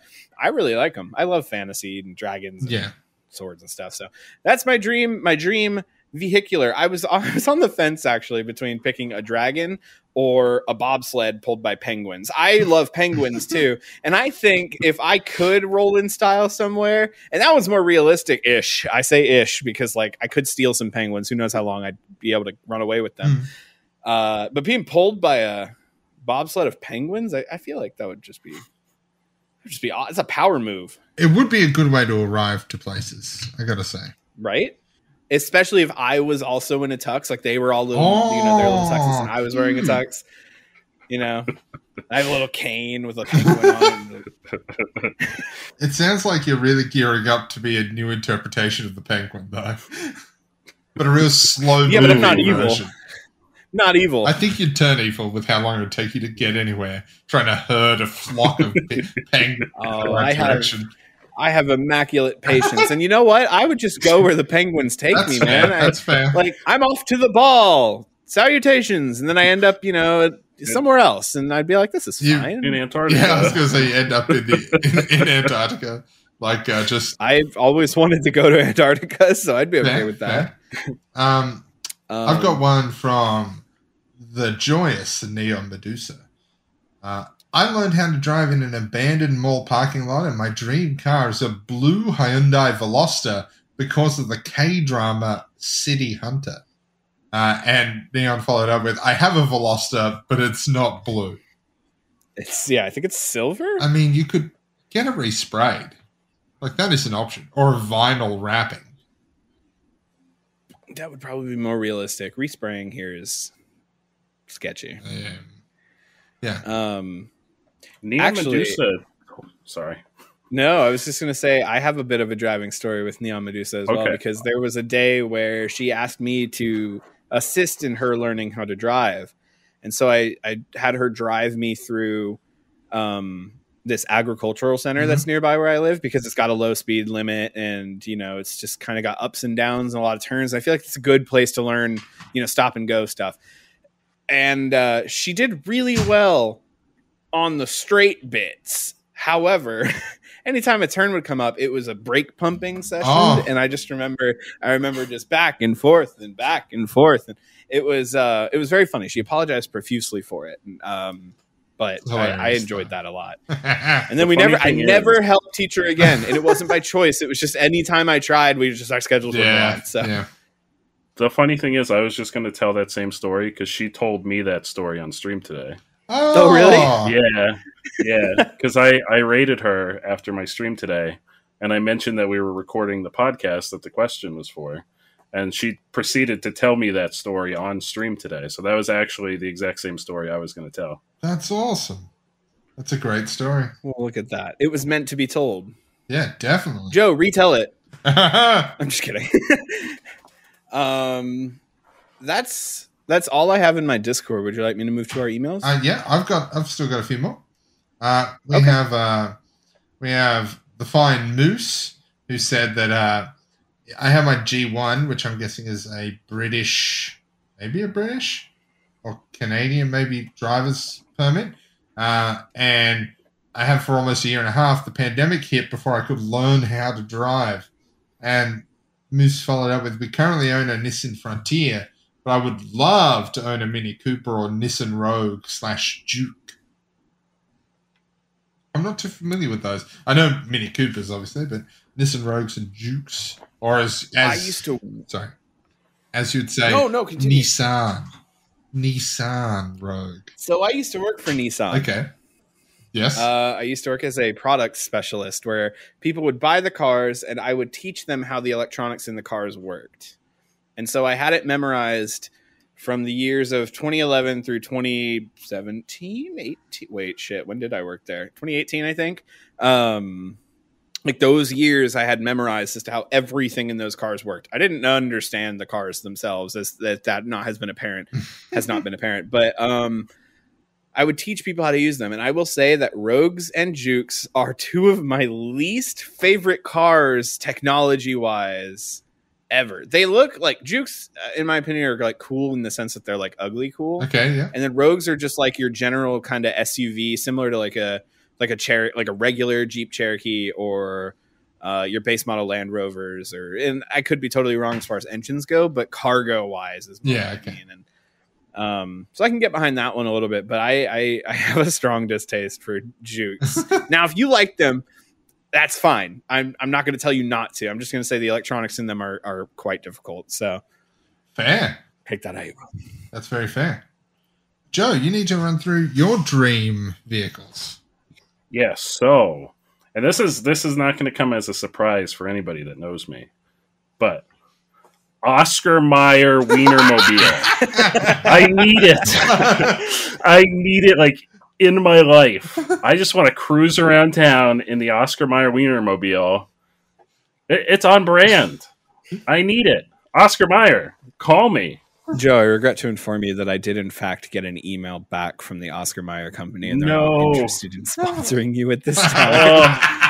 I really like them. I love fantasy and dragons. And Yeah. Swords and stuff. So that's my dream. My dream vehicular. I was I was on the fence actually between picking a dragon or a bobsled pulled by penguins. I love penguins too, and I think if I could roll in style somewhere, and that was more realistic ish. I say ish because like I could steal some penguins. Who knows how long I'd be able to run away with them. Mm. Uh, but being pulled by a bobsled of penguins, I, I feel like that would just be. Would Just be it's a power move. It would be a good way to arrive to places, I gotta say. right? Especially if I was also in a tux, like they were all little, you know, their little tuxes, and I was oh. wearing a Oh. tux. You know, I have a little cane with a penguin on. it. Sounds like you're really gearing up to be a new interpretation of the penguin, though. but a real slow Yeah, but I'm not moving evil. Version. Not evil. I think you'd turn evil with how long it would take you to get anywhere, trying to herd a flock of penguins. Oh, in I have, direction. I have immaculate patience, and you know what? I would just go where the penguins take That's me, fair. man. I, That's fair. like I'm off to the ball. Salutations, and then I end up, you know, somewhere else, and I'd be like, "This is You- fine." in Antarctica. yeah, I was going to say you end up in, the, in, in Antarctica. Like, uh, just. I've always wanted to go to Antarctica, so I'd be okay fair, with that. fair. Um, Um, I've got one from the joyous Neon Medusa. Uh, I learned how to drive in an abandoned mall parking lot, and my dream car is a blue Hyundai Veloster because of the K drama City Hunter. Uh, and Neon followed up with, I have a Veloster, but it's not blue. It's yeah, I think it's silver. I mean, you could get it resprayed. Like, that is an option. Or a vinyl wrapping. That would probably be more realistic. Respraying here is sketchy. Yeah. Um, Neon Actually- Medusa. oh, sorry. no, I was just gonna say I have a bit of a driving story with Neon Medusa as well because there was a day where she asked me to assist in her learning how to drive, and so I I had her drive me through um, this agricultural center Mhm. that's nearby where I live because it's got a low speed limit and you know it's just kind of got ups and downs and a lot of turns. I feel like it's a good place to learn you know stop and go stuff. And uh, she did really well on the straight bits. However, anytime a turn would come up, it was a brake pumping session, Oh. and I just remember, I remember just back and forth and back and forth, and it was, uh, it was very funny. She apologized profusely for it, and, um, but I, I Hilarious, enjoyed that a lot. and And then The we never, I is- never helped teach her again, and it wasn't by choice. It was just anytime I tried, we just our schedules were yeah, wrong. So yeah. The funny thing is, I was just going to tell that same story because she told me that story on stream today. Oh, oh really? Yeah, yeah. Because I I rated her after my stream today, and I mentioned that we were recording the podcast that the question was for, and she proceeded to tell me that story on stream today. So that was actually the exact same story I was going to tell. That's awesome. That's a great story. well, look at that. It was meant to be told. Yeah, definitely. Joe, retell it. I'm just kidding. um, that's that's all I have in my Discord. Would you like me to move to our emails? yeah, I've got. I've still got a few more. Uh, we Okay. have. Uh, we have the fine Moose who said that uh, I have my G1, which I'm guessing is a British, maybe a British or Canadian, maybe driver's permit, uh, and I have for almost a year and a half. The pandemic hit before I could learn how to drive, and Moose followed up with, "We currently own a Nissan Frontier." but I would love to own a Mini Cooper or Nissan Rogue slash Duke. I'm not too familiar with those. I know Mini Coopers, obviously, but Nissan Rogues and Dukes, or as, as I used to. sorry, as you'd say, No, no, continue. Nissan, Nissan Rogue. So I used to work for Nissan. Okay, yes, Uh, I used to work as a product specialist where people would buy the cars and I would teach them how the electronics in the cars worked. And so I had it memorized from the years of 2011 through 2017, 18. Wait, shit. When did I work there? 2018, I think. Um, like those years I had memorized as to how everything in those cars worked. I didn't understand the cars themselves as that, that not has been apparent, has not been apparent, but, um, I would teach people how to use them. And I will say that Rogues and Jukes are two of my least favorite cars, technology wise, ever. They look like Jukes, uh, in my opinion, are like cool in the sense that they're like ugly cool. okay, yeah, And then Rogues are just like your general kind of SUV, similar to like a like a chair like a regular Jeep Cherokee or uh, your base model Land Rovers, or and I could be totally wrong as far as engines go, but cargo wise is Yeah, okay. And um, so I can get behind that one a little bit, but I I, I have a strong distaste for Jukes. now, if you like them, that's fine. I'm I'm not going to tell you not to. I'm just going to say the electronics in them are are quite difficult. So fair. pick that out. That's very fair. Joe, you need to run through your dream vehicles. Yes. So, and this is this is not going to come as a surprise for anybody that knows me, but Oscar Mayer Wienermobile. I need it. I need it like in my life. I just want to cruise around town in the Oscar Mayer Wienermobile. It, it's on brand. I need it. Oscar Mayer, call me. Joe, I regret to inform you that I did in fact get an email back from the Oscar Mayer company, and they're No. not interested in sponsoring you at this time. Oh.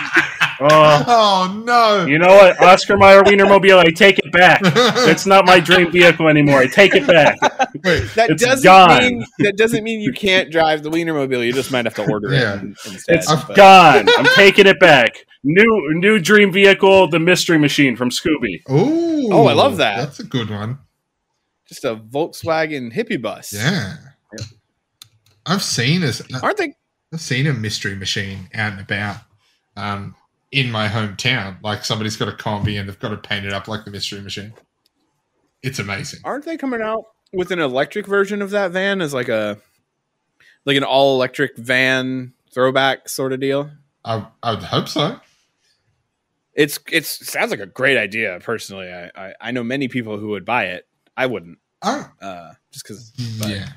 Oh, oh. no! You know what? Oscar Mayer Wienermobile, I take it back. It's not my dream vehicle anymore. I take it back. Wait, that it's doesn't gone. mean that doesn't mean you can't drive the Wienermobile. You just might have to order Yeah. it in- instead. It's but- gone. I'm taking it back. New new dream vehicle, the Mystery Machine from Scooby. Ooh, Oh, I love that. That's a good one. just a Volkswagen hippie bus. Yeah. I've seen a, Aren't they? I've seen a mystery machine out and about um, in my hometown. Like somebody's got a combi and they've got to paint it up like the mystery machine. It's amazing. Aren't they coming out with an electric version of that van as like a like an all electric van throwback sort of deal? I, I would hope so. It's it's sounds like a great idea. Personally, I I, I know many people who would buy it. I wouldn't, I, uh, just because. yeah.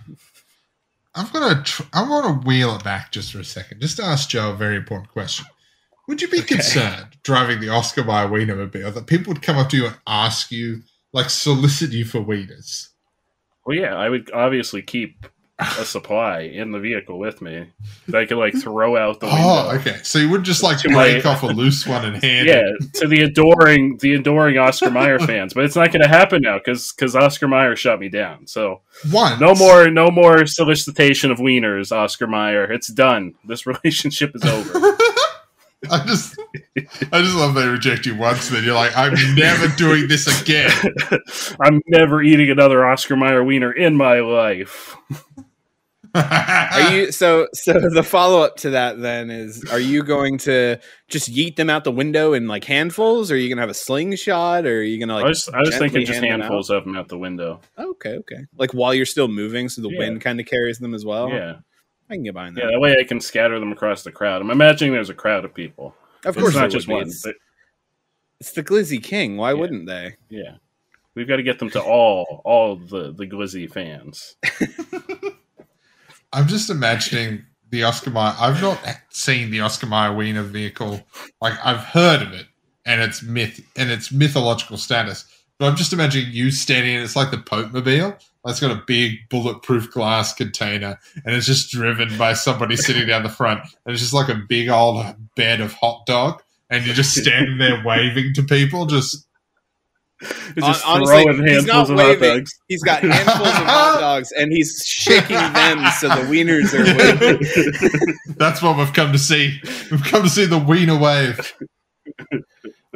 I've got to. Tr- I want to wheel it back just for a second, just to ask Joe a very important question. Would you be Okay. concerned driving the Oscar Mayer Wienermobile that people would come up to you and ask you, like, solicit you for wieners? Well, yeah, I would obviously keep a supply in the vehicle with me that I could like throw out the oh, window. Oh, okay. So you would just like To my- break off a loose one and hand Yeah, it. to the adoring the adoring Oscar Mayer fans, but it's not going to happen now because because Oscar Mayer shut me down. So Once. no more no more solicitation of wieners, Oscar Mayer. It's done. This relationship is over. I just, I just love they reject you once, then you're like, I'm never doing this again. I'm never eating another Oscar Mayer wiener in my life. Are you so so the follow up to that then is are you going to just yeet them out the window in like handfuls or are you gonna have a slingshot or are you gonna like I was, I was thinking just hand them handfuls of them out the window. okay okay like while you're still moving so the Yeah. wind kind of carries them as well yeah, I can get behind that yeah. That way I can scatter them across the crowd. I'm imagining there's a crowd of people. of course, It's course not just one. it's, but- it's the Glizzy King why Yeah. wouldn't they yeah, we've got to get them to all all the the Glizzy fans. I'm just imagining the Oscar Mayer. I've not seen the Oscar Mayer Wiener vehicle. Like I've heard of it, and it's myth and its mythological status. But I'm just imagining you standing. in It's like the Pope Mobile. It's got a big bulletproof glass container, and it's just driven by somebody sitting down the front. And it's just like a big old bed of hot dog, and you're just standing there waving to people. Just Just honestly, throwing he's not handfuls hot waving. dogs. he's got handfuls of hot dogs and he's shaking them so the wieners are waving that's what we've come to see. We've come to see the Wiener wave.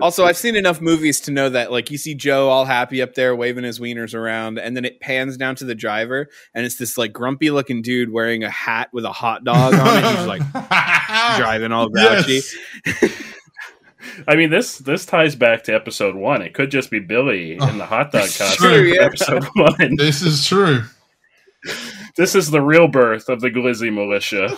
Also, I've seen enough movies to know that, like, you see Joe all happy up there waving his wieners around, and then it pans down to the driver, and it's this like grumpy looking dude wearing a hat with a hot dog on it. He's like driving all grouchy. Yes. I mean, this this ties back to episode one. It could just be Billy in the hot dog costume. true, yeah. Episode one. This is true. This is the real birth of the Glizzy militia.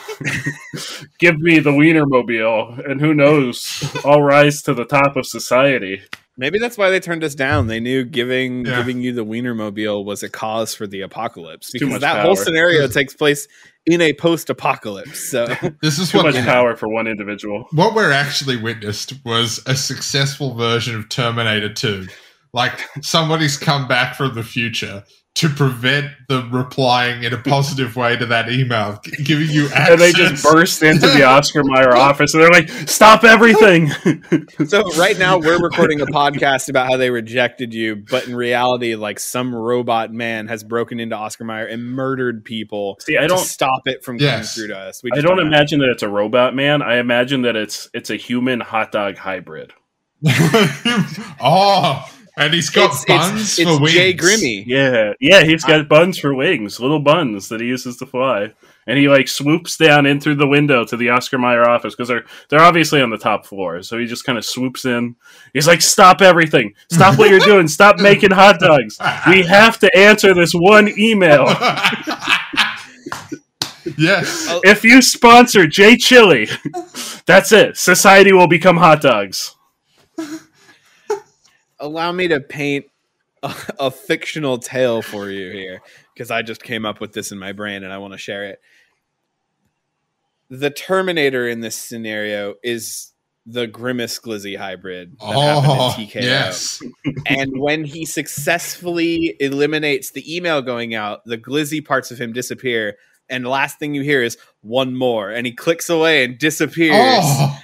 Give me the Wienermobile, and who knows, I'll rise to the top of society. Maybe that's why they turned us down. They knew giving Yeah. giving you the Wienermobile was a cause for the apocalypse Too because much that whole scenario takes place in a post-apocalypse. So This is Too what much power for one individual. what we're actually witnessed was a successful version of Terminator 2. Like somebody's come back from the future to prevent the replying in a positive way to that email, giving you access. And they just burst into the Oscar Mayer office, and they're like, "Stop everything!" so right now we're recording a podcast about how they rejected you, but in reality, like some robot man has broken into Oscar Mayer and murdered people See, I don't, stop it from Yes. coming through to us. We I just don't imagine that it's a robot man. I imagine that it's it's a human hot dog hybrid. oh, and he's got It's, buns it's, for it's wings. Jay Grimmy. Yeah, yeah, he's got buns for wings, little buns that he uses to fly, and he like swoops down in through the window to the Oscar Mayer office because they're they're obviously on the top floor. So he just kind of swoops in. He's like, "Stop everything! Stop what you're doing! Stop making hot dogs! We have to answer this one email. yes. Oh. If you sponsor Jay Chili, that's it. Society will become hot dogs." Allow me to paint a, a fictional tale for you here because I just came up with this in my brain and I want to share it. The Terminator in this scenario is the Grimace Glizzy hybrid that Oh, happened in oh, TKO. yes. and when he successfully eliminates the email going out, the glizzy parts of him disappear. And the last thing you hear is one more, and he clicks away and disappears Oh,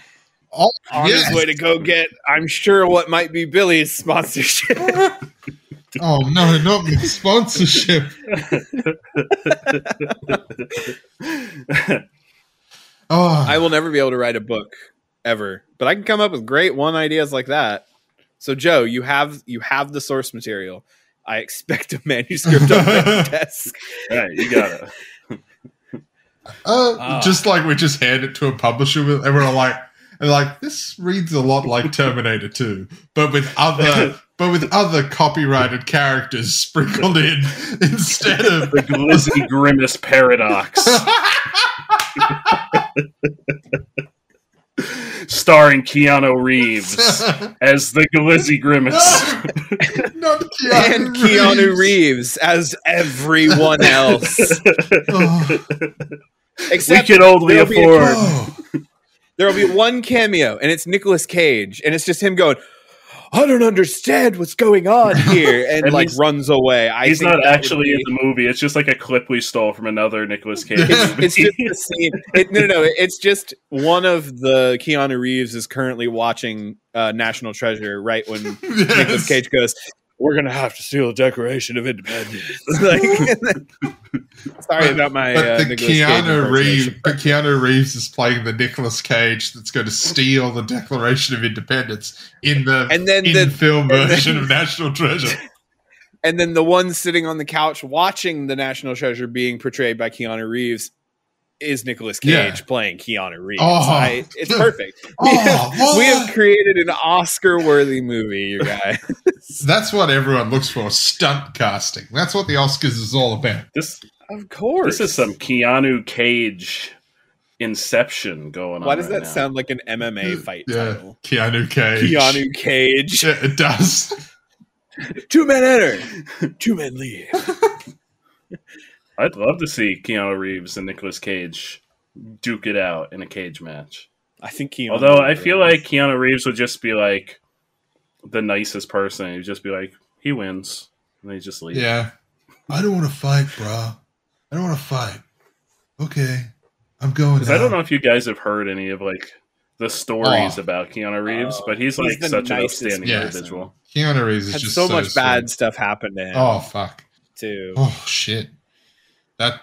oh on yes. his way to go get, I'm sure, what might be Billy's sponsorship. oh no, not the sponsorship. Oh, I will never be able to write a book ever, but I can come up with great one ideas like that. So, Joe, you have you have the source material. I expect a manuscript on my desk. Right, you got it. Uh, Ah. just like we just hand it to a publisher with, and we're like, and like this reads a lot like Terminator 2, but with other, but with other copyrighted characters sprinkled in instead of. The Glizzy Grimace paradox. Starring Keanu Reeves as the Glizzy Grimace. Not Keanu and Keanu Reeves as everyone else, Oh, we except can only there'll a- afford. oh. There will be one cameo, and it's Nicolas Cage, and it's just him going. I don't understand what's going on here, and, like runs away. I He's not actually be- in the movie. It's just like a clip we stole from another Nicolas Cage It's- it's just the scene. It, no, no, no. It's just one of the Keanu Reeves is currently watching uh, National Treasure right when Nicolas Yes. Cage goes, we're gonna have to steal the Declaration of Independence. like, sorry But- about my but uh, the Nicolas Keanu Reeves, impersonation. but Keanu Reeves is playing the Nicolas Cage that's going to steal the Declaration of Independence in the And then in the- film and then- version of National Treasure. and then the one sitting on the couch watching the National Treasure being portrayed by Keanu Reeves is Nicolas Cage Yeah. playing Keanu Reeves. Oh. I, it's perfect. Oh, we, have, we have created an Oscar-worthy movie, you guys. That's what everyone looks for: stunt casting. That's what the Oscars is all about. This of course. this is some Keanu Cage Inception going on. Why does right that now. sound like an MMA fight Yeah, title? Keanu Cage. Keanu Cage. Yeah, it does. Two men enter. Two men leave. I'd love to see Keanu Reeves and Nicolas Cage duke it out in a cage match. I think Keanu. Although I Reeves. feel like Keanu Reeves would just be like the nicest person. He'd just be like, he wins. And they just leave. Yeah. I don't want to fight, bro. I don't want to fight. Okay, I'm going. Because I don't know if you guys have heard any of like the stories Oh. about Keanu Reeves, Oh, but he's he's like the such an nicest outstanding person. individual. Keanu Reeves is had just so, so, much sweet. bad stuff happen to him Oh fuck. too. Oh shit. That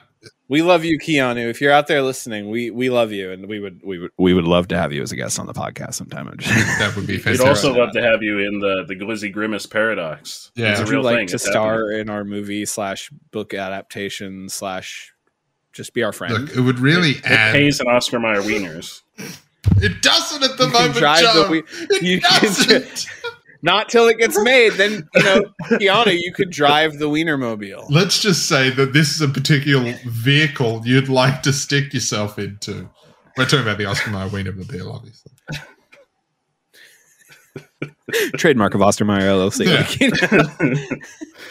We love you, Keanu. If you're out there listening, we we love you, and we would we would we would love to have you as a guest on the podcast sometime. that would be Fantastic. We'd also love to have you in the the Glizzy Grimace paradox. Yeah. it's a Would you real like thing. to It's happening. star in our movie slash book adaptation slash just be our friend? Look, it would really It add. pays an Oscar Mayer wieners. It doesn't at the You can moment, drive the we- it you doesn't. Not till it gets made. Then you know, Keanu, you could drive the Wienermobile. Let's just say that this is a particular vehicle you'd like to stick yourself into. We're talking about the Oscar Mayer Wienermobile, obviously. Trademark of Ostermeyer LLC.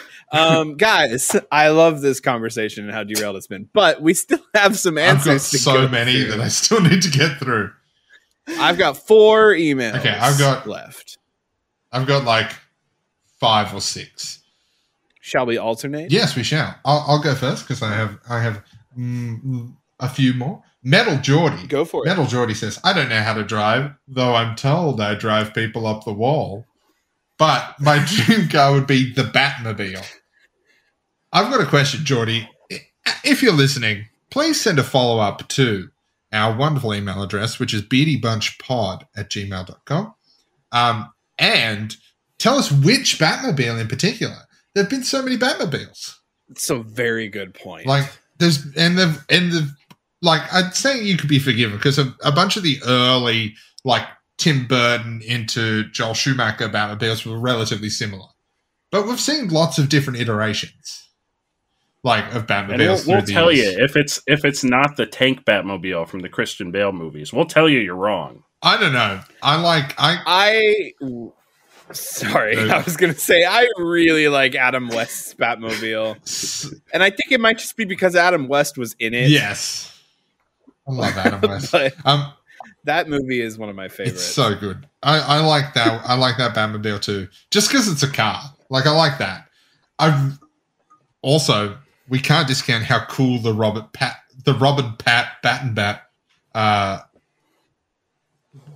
um, guys, I love this conversation and how derailed it's been, but we still have some I've got answers. to so go many through. that I still need to get through. I've got four emails. Okay, I've got- left. I've got like five or six. Shall we alternate? Yes, we shall. I'll, I'll go first because I have I have mm, a few more. Metal Geordie. Go for it. Metal Geordie says, I don't know how to drive, though I'm told I drive people up the wall. But my dream car would be the Batmobile. I've got a question, Geordie. If you're listening, please send a follow up to our wonderful email address, which is beardybunchpod at gmail.com. Um, and tell us which Batmobile in particular. There have been so many Batmobiles. It's a very good point. Like there's and the and the like I'd say you could be forgiven because a, a bunch of the early like Tim Burton into Joel Schumacher Batmobiles were relatively similar, but we've seen lots of different iterations, like of Batmobiles. And we'll, we'll tell years. you if it's if it's not the tank Batmobile from the Christian Bale movies. We'll tell you you're wrong. I don't know. I like I I sorry, I was gonna say I really like Adam West's Batmobile, and I think it might just be because Adam West was in it. yes. I love Adam West. Um, that movie is one of my favorites. So good. I, I like that. I like that Batmobile too. Just because it's a car. Like I like that. I've also we can't discount how cool the Robert Pat the Robin Pat Battenbat uh,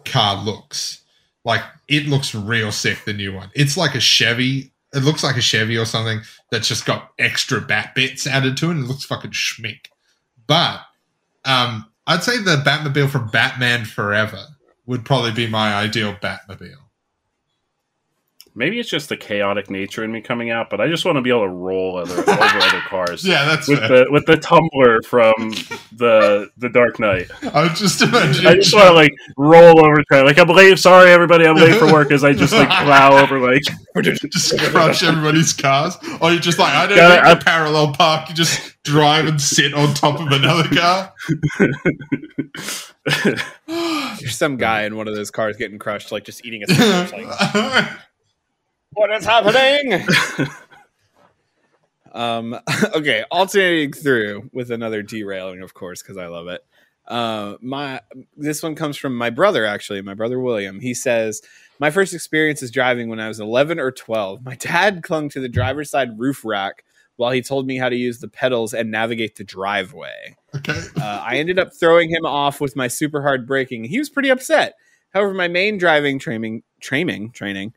car looks. Like it looks real sick. The new one. It's like a Chevy. It looks like a Chevy or something that's just got extra bat bits added to it. And it looks fucking schmick. But um, I'd say the Batmobile from Batman Forever would probably be my ideal Batmobile. Maybe it's just the chaotic nature in me coming out, but I just want to be able to roll other over other cars. Yeah, that's With fair. the with the tumbler from the the Dark Knight, I was just imagining. I just want to like roll over. Try like I'm late. Sorry, everybody, I'm late for work. As I just like plow over like just crush everybody's cars, or you just like I don't Gotta- need to parallel park. You just drive and sit on top of another car. There's some guy in one of those cars getting crushed, like just eating a sandwich. Like, what is happening? um, okay, alternating through with another derailing, of course, because I love it. Uh, my this one comes from my brother. Actually, my brother William. He says my first experience is driving when I was 11 or 12. My dad clung to the driver's side roof rack while he told me how to use the pedals and navigate the driveway. okay. Uh, I ended up throwing him off with my super hard braking. He was pretty upset. However, my main driving training training training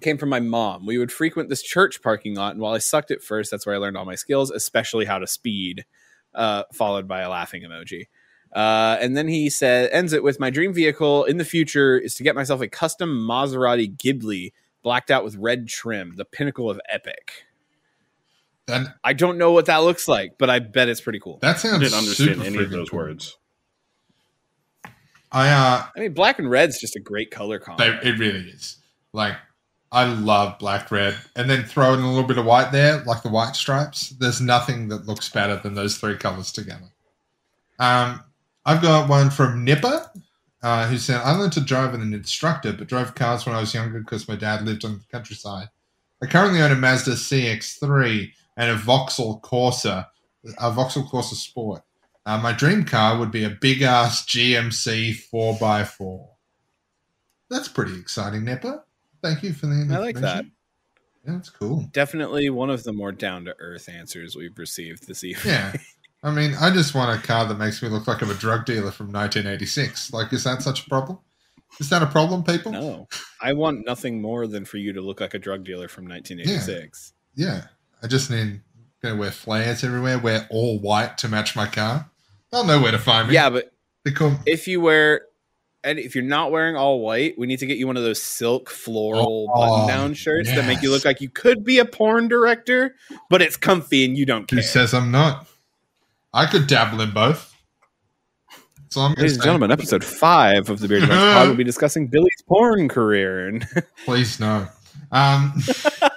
came from my mom. We would frequent this church parking lot, and while I sucked at first, that's where I learned all my skills, especially how to speed. Uh, followed by a laughing emoji. Uh, and then he said, ends it with my dream vehicle in the future is to get myself a custom Maserati Ghibli blacked out with red trim, the pinnacle of epic. And I don't know what that looks like, but I bet it's pretty cool. that sounds. I sounds didn't understand any of those cool. words. I uh, I mean, black and red's just a great color combo. they, it really is. Like, I love black red, and then throw in a little bit of white there, like the white stripes. There's nothing that looks better than those three colors together. Um, I've got one from Nipper, uh, who said, "I learned to drive with an instructor, but drove cars when I was younger because my dad lived on the countryside. I currently own a Mazda CX-3 and a Vauxhall Corsa, a Vauxhall Corsa Sport. Uh, my dream car would be a big ass GMC 4x4. That's pretty exciting, Nipper. Thank you for the I like that. Yeah, that's cool. Definitely one of the more down to earth answers we've received this evening. Yeah. I mean, I just want a car that makes me look like I'm a drug dealer from 1986. Like, is that such a problem? Is that a problem, people? No, I want nothing more than for you to look like a drug dealer from 1986. Yeah. I just need gonna wear flares everywhere, wear all white to match my car. They'll know where to find me. Yeah, but if you wear and if you're not wearing all white, we need to get you one of those silk floral Oh, button down shirts that make you look like you could be a porn director, but it's comfy and you don't Who care. says I'm not? I could dabble in both. So I'm Ladies and gentlemen, episode five of the Bearded Bunch Pod will be discussing Billy's porn career. And please no. Um,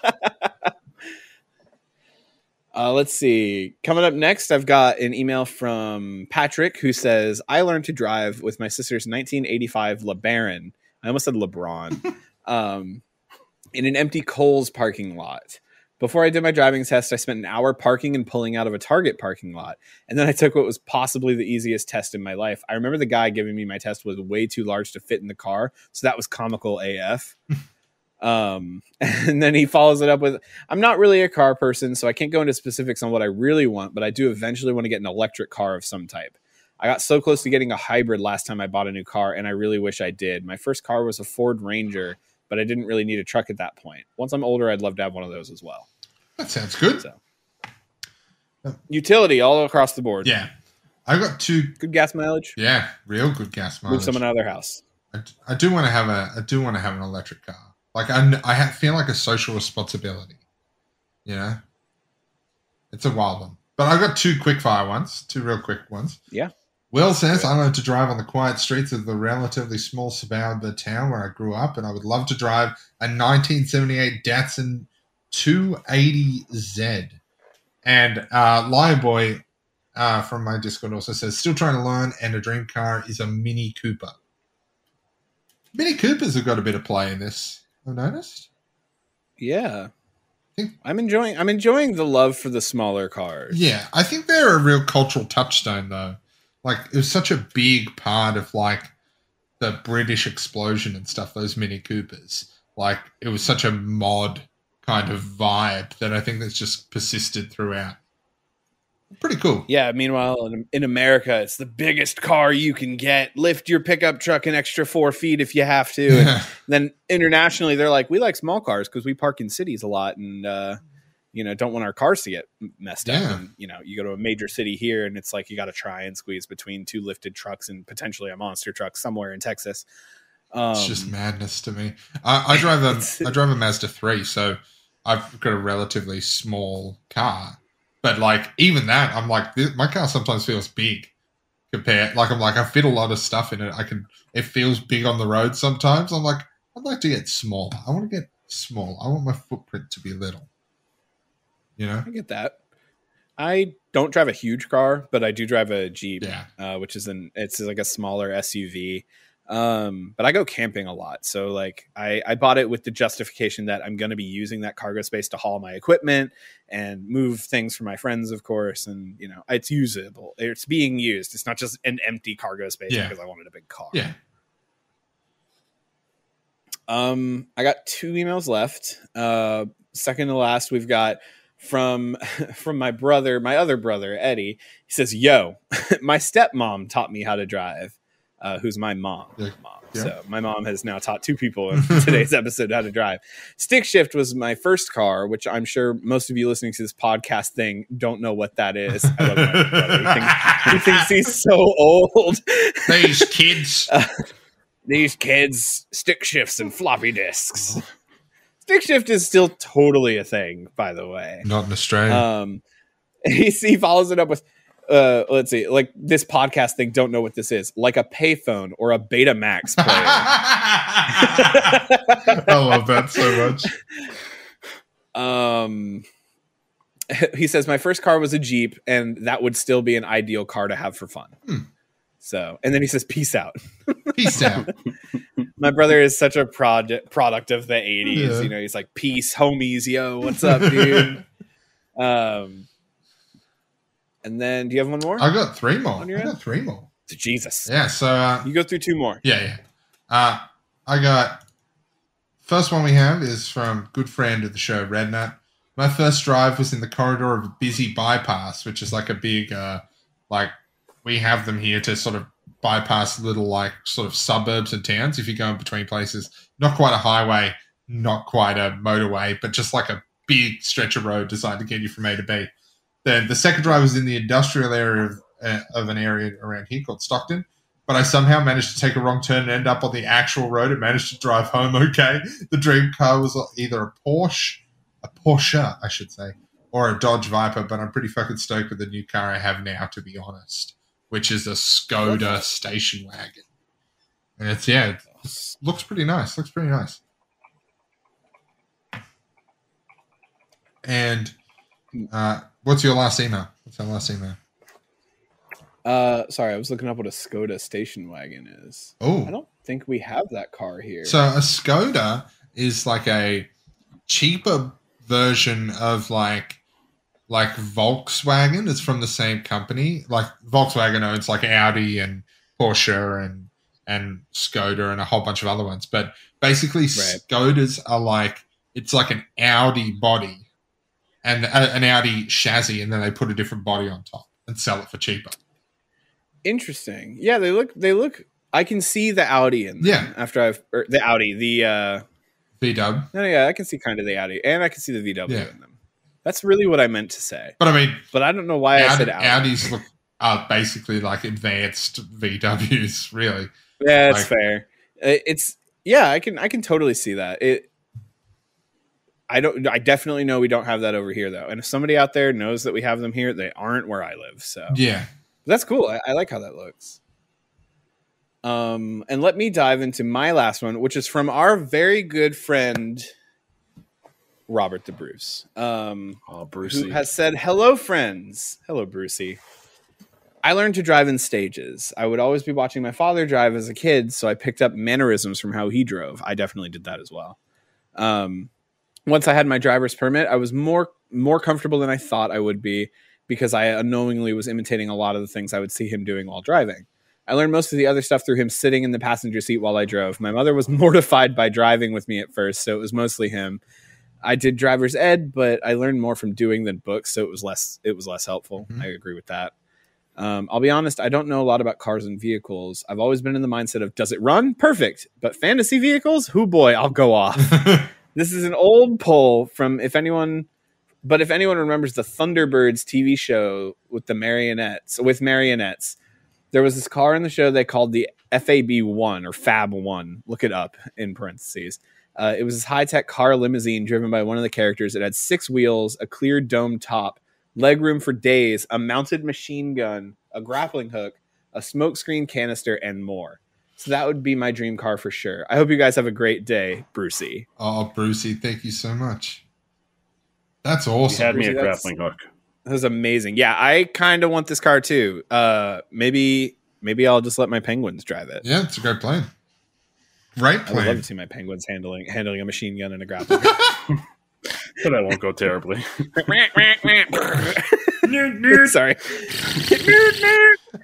uh, let's see. Coming up next, I've got an email from Patrick who says, I learned to drive with my sister's 1985 LeBaron. I almost said LeBron. um, in an empty Kohl's parking lot. Before I did my driving test, I spent an hour parking and pulling out of a Target parking lot. And then I took what was possibly the easiest test in my life. I remember the guy giving me my test was way too large to fit in the car. So that was comical AF. um, and then he follows it up with I'm not really a car person, so I can't go into specifics on what I really want, but I do eventually want to get an electric car of some type. I got so close to getting a hybrid last time I bought a new car, and I really wish I did. My first car was a Ford Ranger, but I didn't really need a truck at that point. Once I'm older, I'd love to have one of those as well. that sounds good. So, utility all across the board. Yeah. I got two. Good gas mileage. Yeah, real good gas mileage. Move someone out of their house. I, I do want to have a. I do want to have an electric car. Like I, I feel like a social responsibility. You know, it's a wild one. But I've got two quick fire ones, two real quick ones. Yeah. Will says I learned to drive on the quiet streets of the relatively small suburban town where I grew up, and I would love to drive a 1978 Datsun 280Z. And uh, Lion Boy uh, from my Discord also says, still trying to learn, and a dream car is a Mini Cooper. Mini Coopers have got a bit of play in this. I've noticed. Yeah. Think- I'm enjoying I'm enjoying the love for the smaller cars. Yeah, I think they're a real cultural touchstone, though. Like it was such a big part of like the British explosion and stuff. Those Mini Coopers, like it was such a mod kind of vibe that I think that's just persisted throughout. Pretty cool. Yeah. Meanwhile, in, in America, it's the biggest car you can get. Lift your pickup truck an extra four feet if you have to. And then internationally, they're like, we like small cars because we park in cities a lot and, uh, you know, don't want our cars to get messed up. And, you know, you go to a major city here and it's like you got to try and squeeze between two lifted trucks and potentially a monster truck somewhere in Texas. Um, it's just madness to me. I, I drive a I drive a Mazda three, so I've got a relatively small car. But like even that, I'm like th- my car sometimes feels big compared. Like I'm like I fit a lot of stuff in it. I can. It feels big on the road sometimes. I'm like I'd like to get smaller. I want to get small. I want my footprint to be little. You know? I get that. I don't drive a huge car, but I do drive a Jeep, Yeah. uh, which is an it's like a smaller SUV. Um, but I go camping a lot, so like I, I bought it with the justification that I'm going to be using that cargo space to haul my equipment and move things for my friends, of course. And you know, it's usable. It's being used. It's not just an empty cargo space Yeah. because I wanted a big car. Yeah. Um, I got two emails left. Uh, second to last, we've got from from my brother, my other brother Eddie. He says, "Yo, my stepmom taught me how to drive. Uh, who's my mom. Yeah. mom. Yeah. So my mom has now taught two people in today's episode how to drive. Stick shift was my first car, which I'm sure most of you listening to this podcast thing don't know what that is. I love my brother. He thinks, he thinks he's so old. These kids. These kids, stick shifts and floppy disks. Stick shift is still totally a thing, by the way. Not in Australia. Um, he, he follows it up with, uh, let's see, like this podcast thing. Don't know what this is, like a payphone or a Betamax player. I love that so much. um, he says my first car was a Jeep, and that would still be an ideal car to have for fun. Hmm. So, and then he says, "Peace out." Peace out. My brother is such a project product of the '80s. Yeah. You know, he's like, "Peace, homies, yo, what's up, dude?" um, and then, do you have one more? I got three more. I got three more. Jesus, Yeah, so uh, you go through two more. yeah, yeah. Uh, I got first one we have is from good friend of the show, Rednut. My first drive was in the corridor of a busy bypass, which is like a big, uh, like we have them here to sort of bypass little like sort of suburbs and towns. If you're going between places, not quite a highway, not quite a motorway, but just like a big stretch of road designed to get you from A to B. Then the second drive was in the industrial area of, uh, of an area around here called Stockton but I somehow managed to take a wrong turn and end up on the actual road and managed to drive home okay. The dream car was either a Porsche, a Porsche, I should say, or a Dodge Viper, but I'm pretty fucking stoked with the new car I have now, to be honest, which is a Skoda station wagon. And it's, yeah, it looks pretty nice. Looks pretty nice. And uh, what's your last email? What's our last email? Uh, sorry, I was looking up what a Skoda station wagon is. Oh, I don't think we have that car here. So a Skoda is like a cheaper version of like like Volkswagen. It's from the same company. Like Volkswagen owns like Audi and Porsche and and Skoda and a whole bunch of other ones. But basically, Right. Skodas are like it's like an Audi body and a, an Audi chassis, and then they put a different body on top and sell it for cheaper. Interesting. Yeah, they look. They look. I can see the Audi in them Yeah. After I've or the Audi, the uh, V Dub. no, yeah, I can see kind of the Audi, and I can see the VW Yeah. in them. That's really what I meant to say, But I mean, but I don't know why I said Audi. Audis look are basically like advanced VWs, really. Yeah, that's like- fair. Uh, It's yeah, I can I can totally see that. It. I don't. I definitely know we don't have that over here though. And if somebody out there knows that we have them here, they aren't where I live. So Yeah. that's cool. I, I like how that looks. Um, and let me dive into my last one, which is from our very good friend Robert the Bruce. Um, Oh, who has said, Hello, friends. Hello, Brucey. I learned to drive in stages. I would always be watching my father drive as a kid, so I picked up mannerisms from how he drove. I definitely did that as well. Um, once I had my driver's permit, I was more more comfortable than I thought I would be because I unknowingly was imitating a lot of the things I would see him doing while driving. I learned most of the other stuff through him sitting in the passenger seat while I drove. My mother was mortified by driving with me at first, so it was mostly him. I did driver's ed, but I learned more from doing than books, so it was less it was less helpful. Mhm. I agree with that. Um, I'll be honest, I don't know a lot about cars and vehicles. I've always been in the mindset of does it run? Perfect. But fantasy vehicles? Who boy, I'll go off. This is an old poll from if anyone, but if anyone remembers the Thunderbirds TV show with the marionettes, with marionettes, there was this car in the show they called the FAB One or Fab One. Look it up in parentheses. Uh, it was this high tech car limousine driven by one of the characters. It had six wheels, a clear dome top, legroom for days, a mounted machine gun, a grappling hook, a smokescreen canister, and more. So that would be my dream car for sure. I hope you guys have a great day, Brucey. oh, Brucey, thank you so much. That's You awesome. had me Brucey, a grappling hook. That was amazing. Yeah, I kind of want this car too. Uh, maybe maybe I'll just let my penguins drive it. Yeah, it's a great plan. Great I would love plan. to see my penguins handling handling a machine gun and a grappling. hook. But I won't go terribly. Sorry.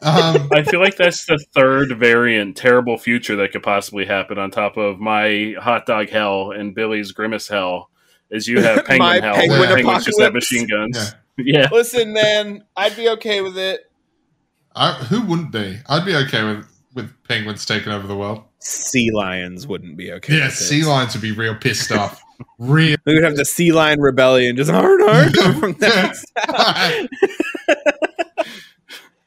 Um, I feel like that's the third variant terrible future that could possibly happen on top of my hot dog hell and Billy's grimace hell. Is you have penguin hell, penguin where penguins just have machine guns. yeah. Yeah. Listen, man, I'd be okay with it. I, who wouldn't be? I'd be okay with with penguins taking over the world. Sea lions wouldn't be okay. Yeah, with it. sea lions would be real pissed off. Real. We would have the sea lion rebellion, just hard, hard from that side.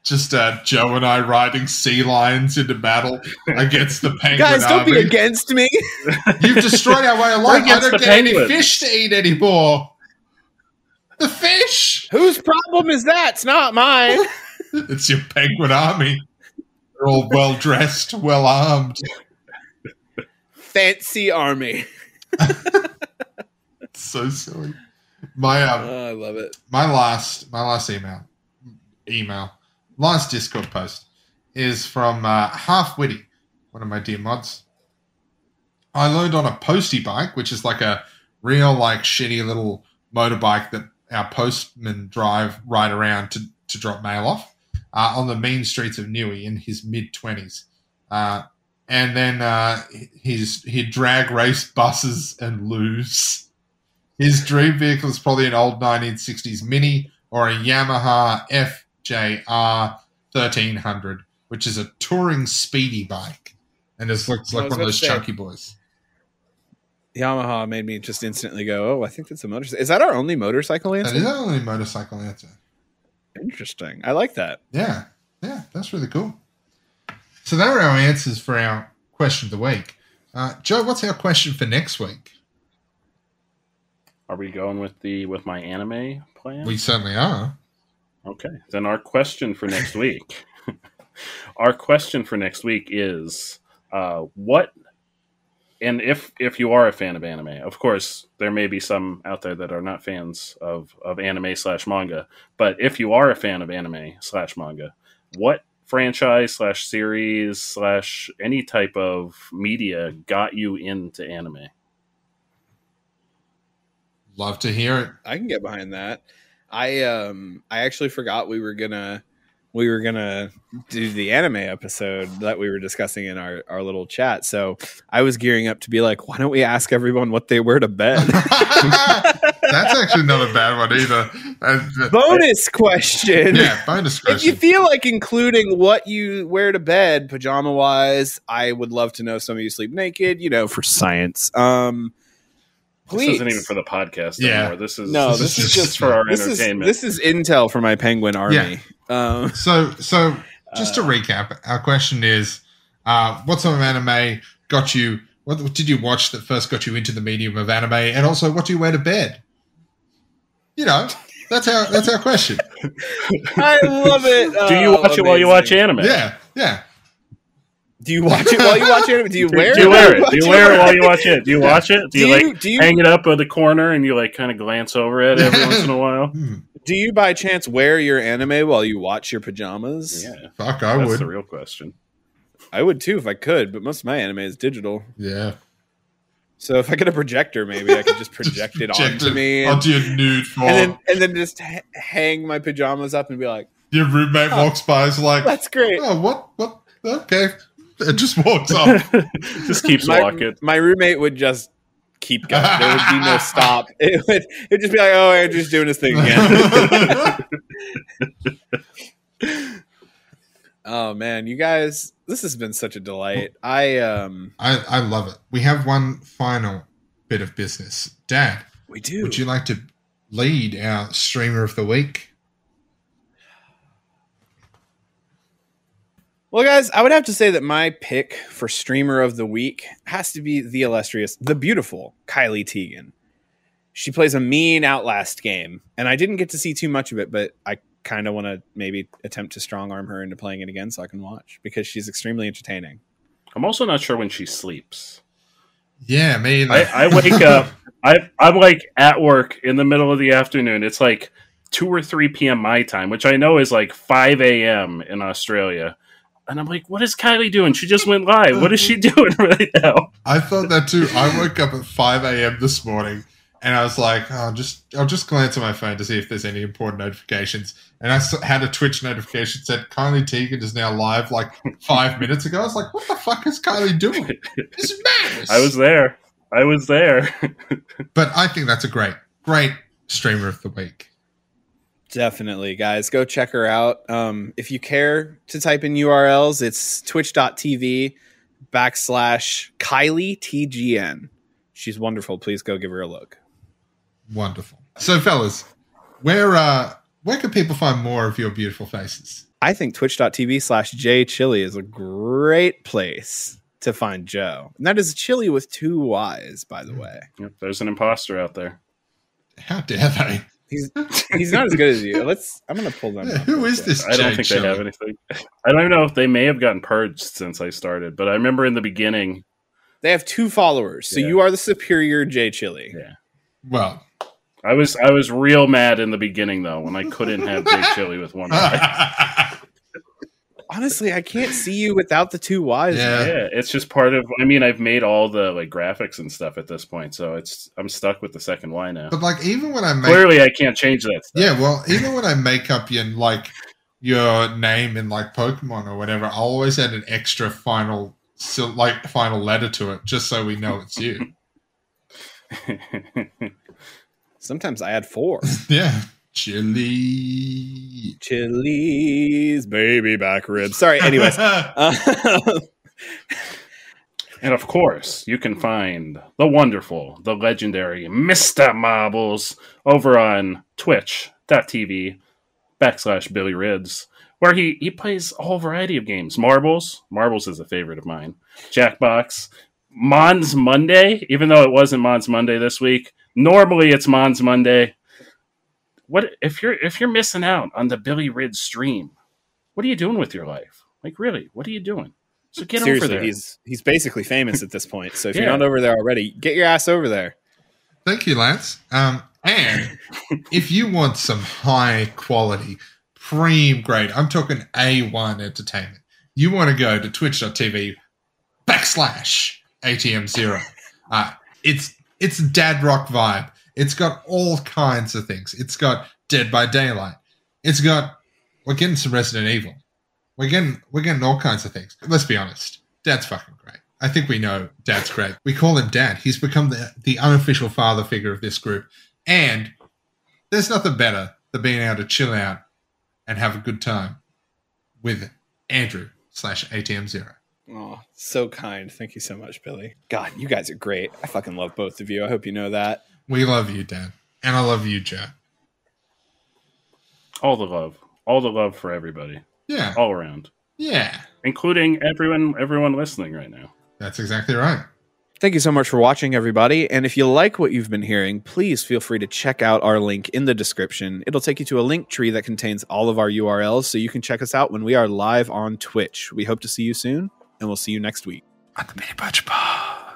Just uh, Joe and I riding sea lions into battle against the penguin Guys, don't army. be against me. You've destroyed our way of life. I don't the get any fish to eat anymore. The fish. Whose problem is that? It's not mine. It's your penguin army. They're all well dressed, well armed. Fancy army. So silly. My um, Oh, I love it. my last my last email email last discord post is from uh, half witty one of my dear mods. I learned on a postie bike which is like a real like shitty little motorbike that our postmen drive right around to, to drop mail off uh, on the mean streets of Newey in his mid 20s uh, and then uh, he'd drag race buses and lose his dream vehicle is probably an old 1960s Mini or a Yamaha FJR 1300, which is a touring speedy bike. And it looks like one of those say. chunky boys. Yamaha made me just instantly go, "Oh, I think that's a motorcycle." Is that our only motorcycle answer? is our only motorcycle answer. Interesting. I like that. Yeah, yeah, that's really cool. So that were our answers for our question of the week. Uh, Joe, what's our question for next week? Are we going with the with my anime plan? We certainly are. Okay. Then our question for next week. our question for next week is uh, what and if if you are a fan of anime, of course there may be some out there that are not fans of, of anime slash manga, but if you are a fan of anime slash manga, what franchise slash series slash any type of media got you into anime? Love to hear it. I can get behind that. I um I actually forgot we were gonna we were gonna do the anime episode that we were discussing in our, our little chat. So I was gearing up to be like, why don't we ask everyone what they wear to bed? That's actually not a bad one either. Uh, Bonus question. yeah, bonus question. If you feel like including what you wear to bed, pajama wise, I would love to know some of you sleep naked, you know, for science. Um This isn't even for the podcast Yeah. anymore. This is no, this this, is is just- just for our this is, entertainment. this is intel for my penguin army. Yeah. Um, So, so just to Uh, recap, our question is: uh, What sort of anime got you? What, what did you watch that first got you into the medium of anime? And also, what do you wear to bed? You know, that's our that's our question. I love it. Do you Oh, watch it while you watch anime? Yeah, yeah. Do you watch it while you watch anime? Do you Do, wear do it? you wear it? Do you wear it while you watch it? Do you watch it? Do Do you like do you hang it up at the corner and you like kind of glance over it every once in a while? Hmm, do you by chance wear your anime while you watch your pajamas? Yeah, fuck, I would. that's would. the real question. I would too if I could, but most of my anime is digital. Yeah, So if I get a projector, maybe I could just project it project onto me, and, onto your nude form. and then and then just ha- hang my pajamas up and be like, your roommate Huh. walks by, is like, "That's great." "Oh, what? What? Okay." It just walks off. Just keeps my, walking. my roommate would just keep going. There would be no stop. It would it'd just be like, "Oh, Andrew's doing his thing again." oh man, you guys, this has been such a delight. I um, I, I love it. We have one final bit of business. Dad, we do. would you like to lead our streamer of the week? Well, guys, I would have to say that my pick for streamer of the week has to be the illustrious, the beautiful Kylie Teagan. She plays a mean Outlast game, and I didn't get to see too much of it, but I kind of want to maybe attempt to strong arm her into playing it again so I can watch because she's extremely entertaining. I'm also not sure when she sleeps. Yeah, me. either. I, I wake up. I I'm like at work in the middle of the afternoon. It's like two or three p.m. my time, which I know is like five a.m. in Australia. And I'm like, what is Kylie doing? She just went live. What is she mhm. doing right now? I thought that too. I woke up at 5 a.m. this morning and I was like, oh, just I'll just glance at my phone to see if there's any important notifications. And I had a Twitch notification said Kylie Teagan is now live like five minutes ago. I was like, what the fuck is Kylie doing? This is madness. I was there. I was there. but I think that's a great, great streamer of the week. Definitely, guys. Go check her out. Um, if you care to type in URLs, it's twitch.tv backslash Kylie TGN. She's wonderful. Please go give her a look. Wonderful. So, fellas, where uh, where can people find more of your beautiful faces? I think twitch.tv slash J Chili is a great place to find Joe. And that is chili with two Y's, by the way. Yep, there's an imposter out there. How dare they? He's he's not as good as you. Let's I'm gonna pull them Yeah, up who real is this? I don't think Chili? they have anything. I don't even know if they may have gotten purged since I started, but I remember in the beginning. They have two followers, so Yeah. you are the superior J Chili. Yeah. Well, I was I was real mad in the beginning though when I couldn't have Jake Chili with one eye. Honestly, I can't see you without the two Y's. Yeah. Yeah, it's just part of. I mean, I've made all the like graphics and stuff at this point, so it's I'm stuck with the second Y now. but like, even when I make Clearly, I can't change that. Stuff. Yeah, well, even when I make up your like your name in like Pokemon or whatever, I'll always add an extra final so like final letter to it just so we know it's you. Sometimes I add four. yeah. Chili. Chili's baby back ribs. Sorry, anyways. Uh, and of course, you can find the wonderful, the legendary Mr. Marbles over on twitch.tv backslash Billy Rids, where he, he plays a whole variety of games. Marbles. Marbles is a favorite of mine. Jackbox. Mons Monday, even though it wasn't Mons Monday this week. Normally it's Mons Monday. What if you're if you're missing out on the Billy Rids stream? What are you doing with your life? Like really, what are you doing? So get over there. he's he's basically famous at this point. So if Yeah. you're not over there already, get your ass over there. Thank you, Lance. Um, and if you want some high quality, preem grade, I'm talking A1 entertainment, you want to go to twitch.tv backslash ATM0. Uh, it's it's dad rock vibe. It's got all kinds of things. It's got Dead by Daylight. It's got we're getting some Resident Evil. We're getting we're getting all kinds of things. Let's be honest. Dad's fucking great. I think we know Dad's great. We call him Dad. He's become the, the unofficial father figure of this group. And there's nothing better than being able to chill out and have a good time with Andrew slash ATM Zero. Oh, so kind. Thank you so much, Billy. God, you guys are great. I fucking love both of you. I hope you know that. We love you, Dan. And I love you, Joe. all the love, all the love for everybody, Yeah. all around, Yeah. including everyone, everyone listening right now. That's exactly right. Thank you so much for watching, everybody. And if you like what you've been hearing, please feel free to check out our link in the description. It'll take you to a link tree that contains all of our URLs so you can check us out when we are live on Twitch. We hope to see you soon, and we'll see you next week. On the Mini Budge Bar.